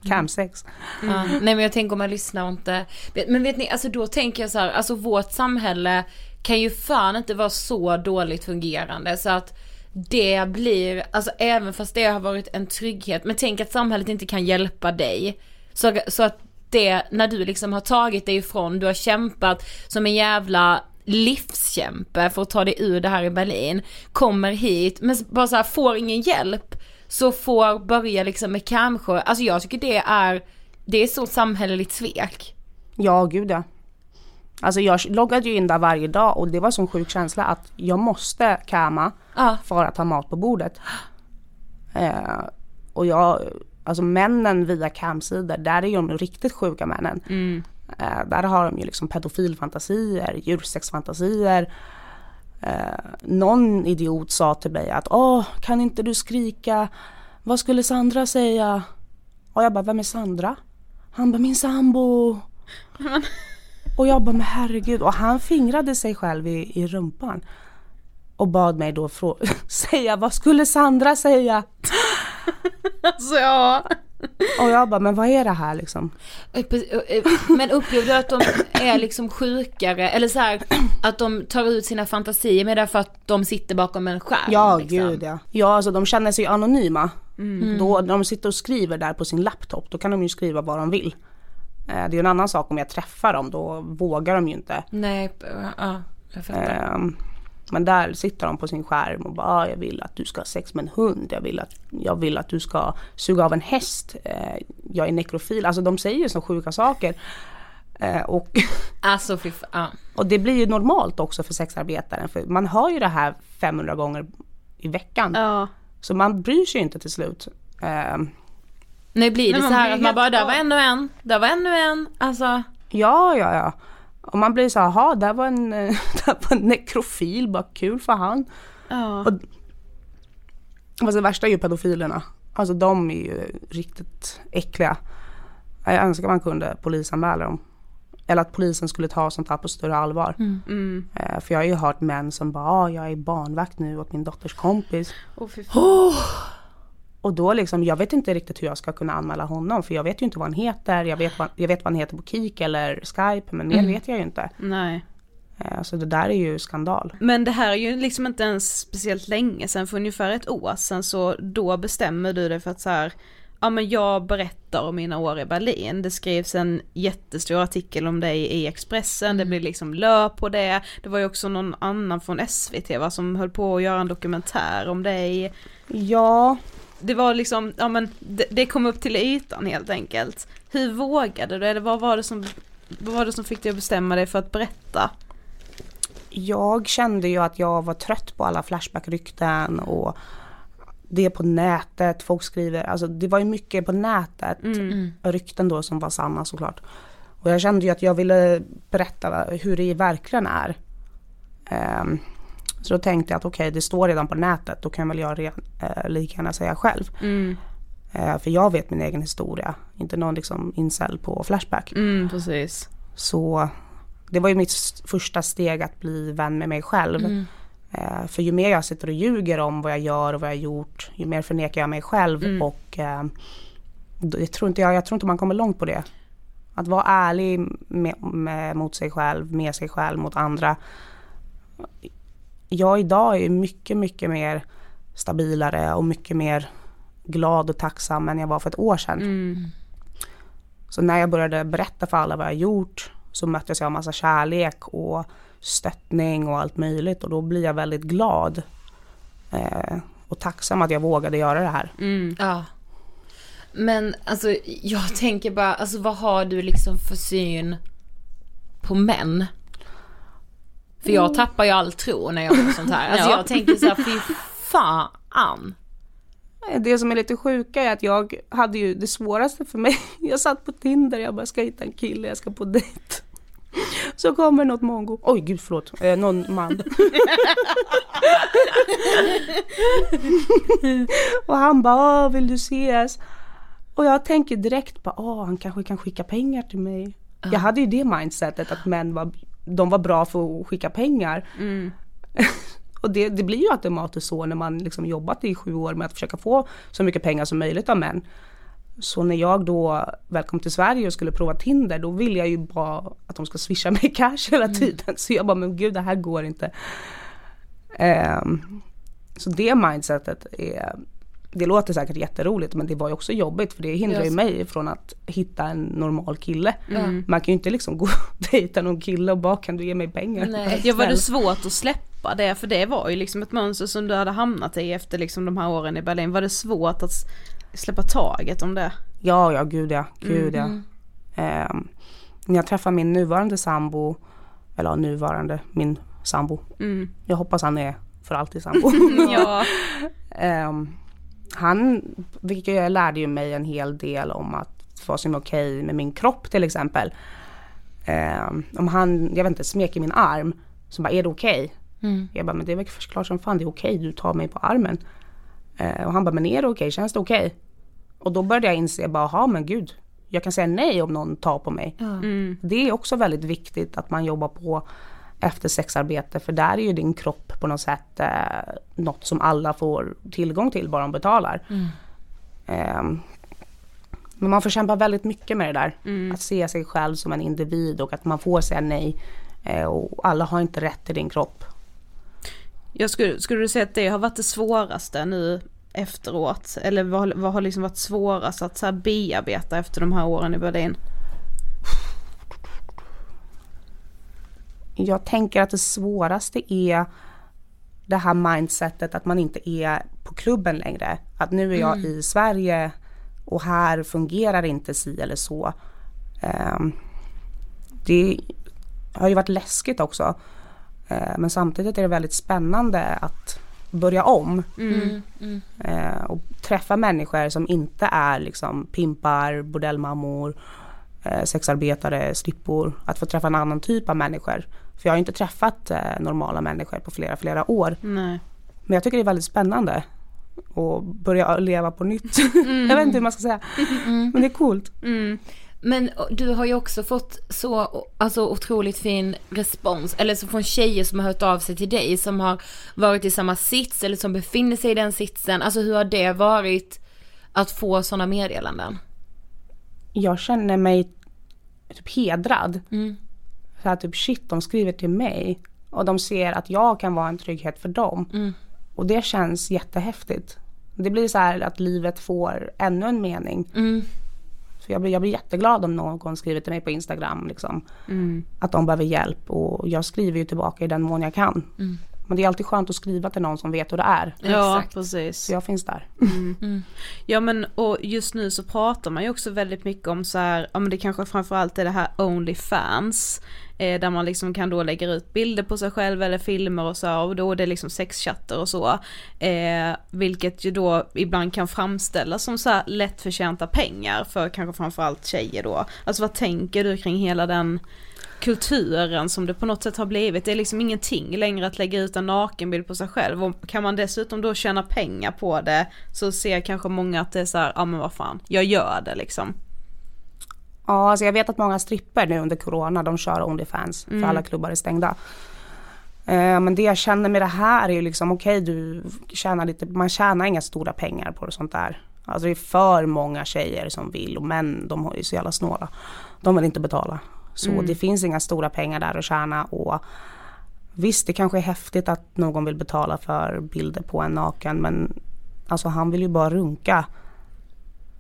Camsex. Mm. Ja, nej men jag tänker om man lyssnar och inte. Men vet ni, alltså då tänker jag så här, alltså vårt samhälle kan ju fan inte vara så dåligt fungerande så att det blir, alltså även fast det har varit en trygghet, men tänk att samhället inte kan hjälpa dig. Så, så att det, när du liksom har tagit dig ifrån, du har kämpat som en jävla livskämpe för att ta dig ur det här i Berlin, kommer hit men bara så här, får ingen hjälp så får börja liksom med kanske, alltså jag tycker det är, det är så samhälleligt svek. Ja gud ja. Alltså jag loggade ju in där varje dag och det var sån sjuk känsla att jag måste kama ah. för att ha mat på bordet. Eh, och jag, alltså männen via camsidor, där är ju de riktigt sjuka männen. Mm. Eh, där har de ju liksom pedofilfantasier, djursexfantasier. Eh, någon idiot sa till mig att åh, kan inte du skrika vad skulle Sandra säga? Och jag bara, vem är Sandra? Han bara, min sambo. Och jag bara, men herregud. Och han fingrade sig själv i, i rumpan. Och bad mig då säga, vad skulle Sandra säga? Alltså ja. Och jag bara, men vad är det här liksom? Eh, pre- eh, Men upplever du att de är liksom sjukare eller så här att de tar ut sina fantasier med därför att de sitter bakom en skärm? Ja, liksom? gud ja. Ja, alltså de känner sig anonyma. Mm. Då, när de sitter och skriver där på sin laptop, då kan de ju skriva vad de vill. Eh, Det är ju en annan sak om jag träffar dem, då vågar de ju inte. Nej, ja, jag fattar. Ehm, Men där sitter de på sin skärm och bara, "Ah, jag vill att du ska ha sex med en hund, jag vill att, jag vill att du ska suga av en häst, Eh, jag är nekrofil. Alltså de säger ju så sjuka saker. Eh, Och, Alltså. Ja. och det blir ju normalt också för sexarbetaren, för man hör ju det här 500 gånger i veckan. Ja. Så man bryr sig ju inte till slut. Ehm, Nej blir det Nej, så här att man bara, där var ännu en, där var ännu en. Alltså. Ja, ja, ja. Och man blir så här, jaha, där var en, där var en nekrofil, bara kul för han. Ja. Och, fast det värsta är ju pedofilerna. Alltså de är ju riktigt äckliga. Jag önskar man kunde polisanmäla dem. Eller att polisen skulle ta sånt här på större allvar. Mm. Eh, För jag har ju hört män som bara, ah, jag är barnvakt nu åt min dotters kompis. Åh, fy fan. Och då liksom, jag vet inte riktigt hur jag ska kunna anmäla honom. För jag vet ju inte vad han heter. Jag vet vad, jag vet vad han heter på Kik eller Skype. Men mer vet jag ju inte. Nej. Eh, Så det där är ju skandal. Men det här är ju liksom inte ens speciellt länge sedan, för ungefär ett år sedan så då bestämmer du dig för att så här, ja men jag berättar om mina år i Berlin. Det skrivs en jättestor artikel om dig i Expressen, det blir liksom lö på det. Det var ju också någon annan från SVT va, som höll på att göra en dokumentär om dig. Ja, Det var liksom, ja men det, det kom upp till ytan helt enkelt. Hur vågade du, eller vad var det som, vad var det som fick dig att bestämma dig för att berätta? jag kände ju att jag var trött på alla Flashback-rykten och det på nätet, folk skriver, alltså det var ju mycket på nätet, rykten då som var sanna såklart. Och jag kände ju att jag ville berätta hur det verkligen är. Ehm, så då tänkte jag att okej, det står redan på nätet, då kan väl jag re- eh, lika gärna säga själv. Eh, för jag vet min egen historia, inte någon liksom incel på Flashback. Mm, precis. Så det var ju mitt första steg att bli vän med mig själv. Eh, för ju mer jag sitter och ljuger om vad jag gör och vad jag har gjort, ju mer förnekar jag mig själv och eh, jag, tror inte jag, jag tror inte man kommer långt på det. Att vara ärlig med, med, mot sig själv, med sig själv, mot andra. Jag idag är mycket, mycket mer stabilare och mycket mer glad och tacksam än jag var för ett år sedan. Så när jag började berätta för alla vad jag gjort så möttes jag av massa kärlek och stöttning och allt möjligt och då blir jag väldigt glad. Eh, och tacksam att jag vågade göra det här. Ja. Men alltså jag tänker bara, alltså vad har du liksom för syn på män? För jag tappar ju all tro när jag hör sånt här. Alltså Ja. jag tänker så här, fy fan. Det som är lite sjuka är att jag hade ju det svåraste för mig. Jag satt på Tinder, jag bara ska hitta en kille, jag ska på dejt. Så kommer något mongo. Oj gud förlåt, eh, någon man. och han bara, "Åh, vill du ses? Och jag tänker direkt på, åh han kanske kan skicka pengar till mig. Jag hade ju det mindsetet att män var, de var bra för att skicka pengar. Och det, det blir ju automatiskt så när man liksom jobbat i sju år med att försöka få så mycket pengar som möjligt av män. Så när jag då väl kom till Sverige och skulle prova Tinder då vill jag ju bara att de ska swisha mig cash hela tiden. Så jag bara, men gud det här går inte. Ehm, så det mindsetet är, det låter säkert jätteroligt men det var ju också jobbigt för det hindrar ju mig från att hitta en normal kille. Man kan ju inte liksom gå och dejta någon kille och bara kan du ge mig pengar? Nej. Ja var det svårt att släppa det? För det var ju liksom ett mönster som du hade hamnat i efter liksom de här åren i Berlin. Var det svårt att släppa taget om det? Ja, ja, gud ja, gud ja. Ehm, när jag träffar min nuvarande sambo, eller ja, nuvarande, min sambo. Jag hoppas han är för alltid sambo. Ja. Ehm, han, vilket jag lärde ju mig en hel del om att vad som är okej med min kropp till exempel. Ehm, om han, jag vet inte, smeker min arm, så bara är det okej? Jag bara, men det är väl klart som fan det är okej, du tar mig på armen. Eh, och han bara, men är det okej? Känns det okej? Och då började jag inse, bara, ja men gud, jag kan säga nej om någon tar på mig. Det är också väldigt viktigt att man jobbar på efter sexarbete för där är ju din kropp på något sätt eh, något som alla får tillgång till bara de betalar. Ehm, men man får kämpa väldigt mycket med det där. Att se sig själv som en individ och att man får säga nej. Eh, och alla har inte rätt till din kropp. Jag skulle, skulle du säga att det har varit det svåraste nu efteråt? Eller vad, vad har liksom varit svårast att så bearbeta efter de här åren i Berlin? Jag tänker att det svåraste är det här mindsetet att man inte är på klubben längre. Att nu är jag i Sverige och här fungerar inte si eller så. Ehm, det har ju varit läskigt också. Eh, men samtidigt är det väldigt spännande att börja om. Eh, och träffa människor som inte är liksom pimpar, bordellmammor, eh, sexarbetare, strippor. Att få träffa en annan typ av människor. För jag har inte träffat eh, normala människor på flera, flera år. Nej. Men jag tycker det är väldigt spännande. att börja leva på nytt. jag vet inte hur man ska säga. Men det är coolt. Men du har ju också fått så alltså, otroligt fin respons, eller så från tjejer som har hört av sig till dig som har varit i samma sits eller som befinner sig i den sitsen. Alltså hur har det varit att få sådana meddelanden? Jag känner mig typ hedrad. Så här, typ shit, de skriver till mig. Och de ser att jag kan vara en trygghet för dem. Och det känns jättehäftigt. Det blir så här att livet får ännu en mening. Så jag blir, jag blir jätteglad om någon skriver till mig på Instagram liksom, att de behöver hjälp och jag skriver ju tillbaka i den mån jag kan. Men det är alltid skönt att skriva till någon som vet hur det är. Ja, Exakt. precis. Så jag finns där. Ja men och just nu så pratar man ju också väldigt mycket om så här, ja men det kanske framförallt är det här Onlyfans. Eh, där man liksom kan då lägga ut bilder på sig själv eller filmer och så och då är det liksom sexchatter och så. Eh, vilket ju då ibland kan framställas som så här lättförtjänta pengar för kanske framförallt tjejer då. Alltså vad tänker du kring hela den kulturen som det på något sätt har blivit. Det är liksom ingenting längre att lägga ut en nakenbild på sig själv och kan man dessutom då tjäna pengar på det så ser kanske många att det är så här, ja men vad fan, jag gör det liksom. Ja, alltså jag vet att många stripper nu under corona, de kör Onlyfans för alla klubbar är stängda. Eh, men det jag känner med det här är ju liksom okej du tjänar lite, man tjänar inga stora pengar på det sånt där. Alltså det är för många tjejer som vill och män de är ju så jävla snåla. De vill inte betala. Så det finns inga stora pengar där att tjäna och visst det kanske är häftigt att någon vill betala för bilder på en naken men alltså han vill ju bara runka.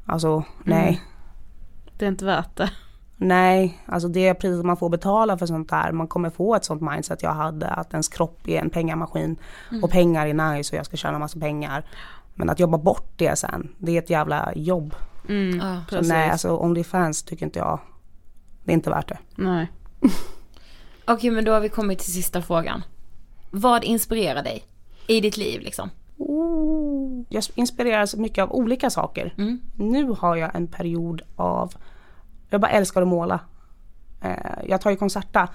Alltså nej. Det är inte värt det. Nej, alltså det priset man får betala för sånt där, man kommer få ett sånt mindset jag hade, att ens kropp är en pengamaskin och pengar är nice och jag ska tjäna massa pengar. Men att jobba bort det sen, det är ett jävla jobb. Mm, Så nej, alltså Onlyfans tycker inte jag, det är inte värt det. Nej. Okej men då har vi kommit till sista frågan. Vad inspirerar dig i ditt liv liksom? Oh, jag inspireras mycket av olika saker. Nu har jag en period av, jag bara älskar att måla. Eh, jag tar ju konserta.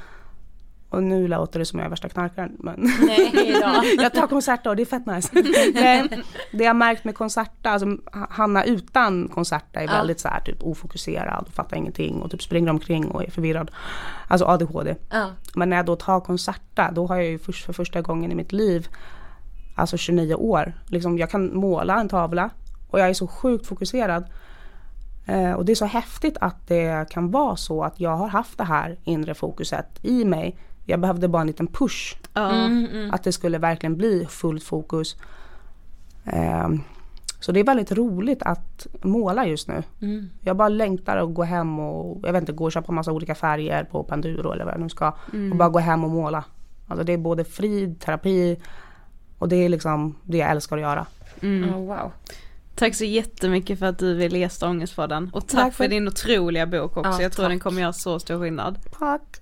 Och nu låter det som jag är värsta knarkaren. Men Nej jag tar konserter och det är fett nice. Nej, det jag märkt med konserta, alltså Hanna utan konserta är väldigt så här typ ofokuserad och fattar ingenting och typ springer omkring och är förvirrad. Alltså ADHD. Ja. Men när jag då tar konserta, då har jag ju först, för första gången i mitt liv, alltså 29 år, liksom jag kan måla en tavla och jag är så sjukt fokuserad. Eh, och det är så häftigt att det kan vara så att jag har haft det här inre fokuset i mig. Jag behövde bara en liten push. Att det skulle verkligen bli fullt fokus. Eh, så det är väldigt roligt att måla just nu. Jag bara längtar att gå hem och jag vet inte, gå och köpa massa olika färger på Panduro eller vad jag nu ska. Och bara gå hem och måla. Alltså det är både frid, terapi och det är liksom det jag älskar att göra. Oh, wow. Tack så jättemycket för att du ville gästa Ångestpodden. Och tack, Tack för för- din otroliga bok också. Ja, jag tror tack. den kommer göra så stor skillnad. Tack!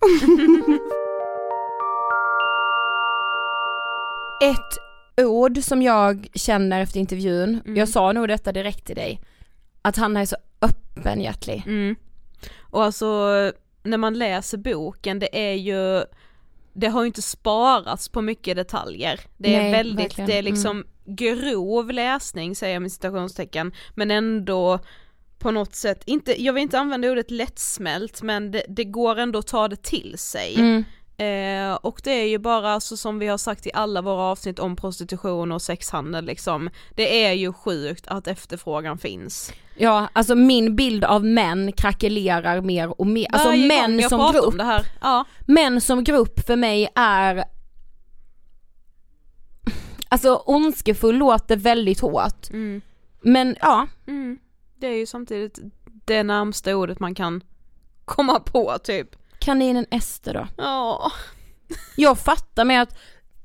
Ett ord som jag känner efter intervjun, Mm. jag sa nog detta direkt till dig, att Hanna är så öppenhjärtig. Mm. Och alltså när man läser boken, det är ju det har ju inte sparats på mycket detaljer. Det är Nej, väldigt, verkligen. det är liksom grov läsning säger jag med citationstecken, men ändå på något sätt, inte, jag vill inte använda ordet lättsmält men det, det går ändå att ta det till sig. Mm. Eh, och det är ju bara alltså, som vi har sagt i alla våra avsnitt om prostitution och sexhandel liksom, det är ju sjukt att efterfrågan finns. Ja, alltså min bild av män krackelerar mer och mer. Alltså Varje män jag som grupp. om det här, ja. Män som grupp för mig är Alltså ondskefull låter väldigt hårt. Mm. Men ja, Mm. Det är ju samtidigt det närmsta ordet man kan komma på typ. kaninen Ester då? Ja. Jag fattar med att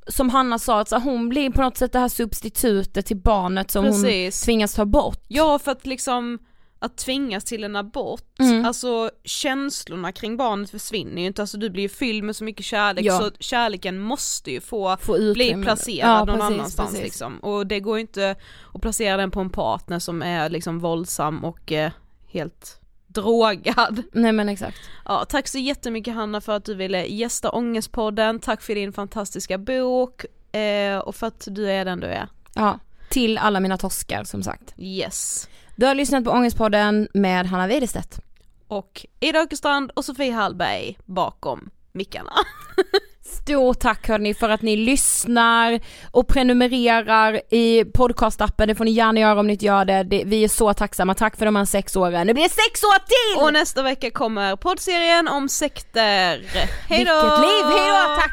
som Hanna sa, att hon blir på något sätt det här substitutet till barnet som Precis. hon tvingas ta bort. Ja för att liksom att tvingas till en abort, Mm. alltså känslorna kring barnet försvinner ju inte, alltså du blir ju fylld med så mycket kärlek Ja. så kärleken måste ju få, Få bli placerad Ja, någon precis, annanstans precis. liksom. Och det går ju inte att placera den på en partner som är liksom våldsam och eh, helt drogad. Nej men exakt. Ja, tack så jättemycket Hanna för att du ville gästa Ångestpodden, tack för din fantastiska bok eh, och för att du är den du är. Ja, till alla mina torskar som sagt. Yes. Du har lyssnat på Ångestpodden med Hanna Widerstedt. Och Ida Åkerstrand och Sofie Hallberg bakom mickarna. Stort tack hörni för att ni lyssnar och prenumererar i podcastappen, det får ni gärna göra om ni inte gör det. det vi är så tacksamma, tack för de här sex åren. Det blir sex år till! Och nästa vecka kommer poddserien om sekter. Hejdå! Vilket liv, hejdå, tack!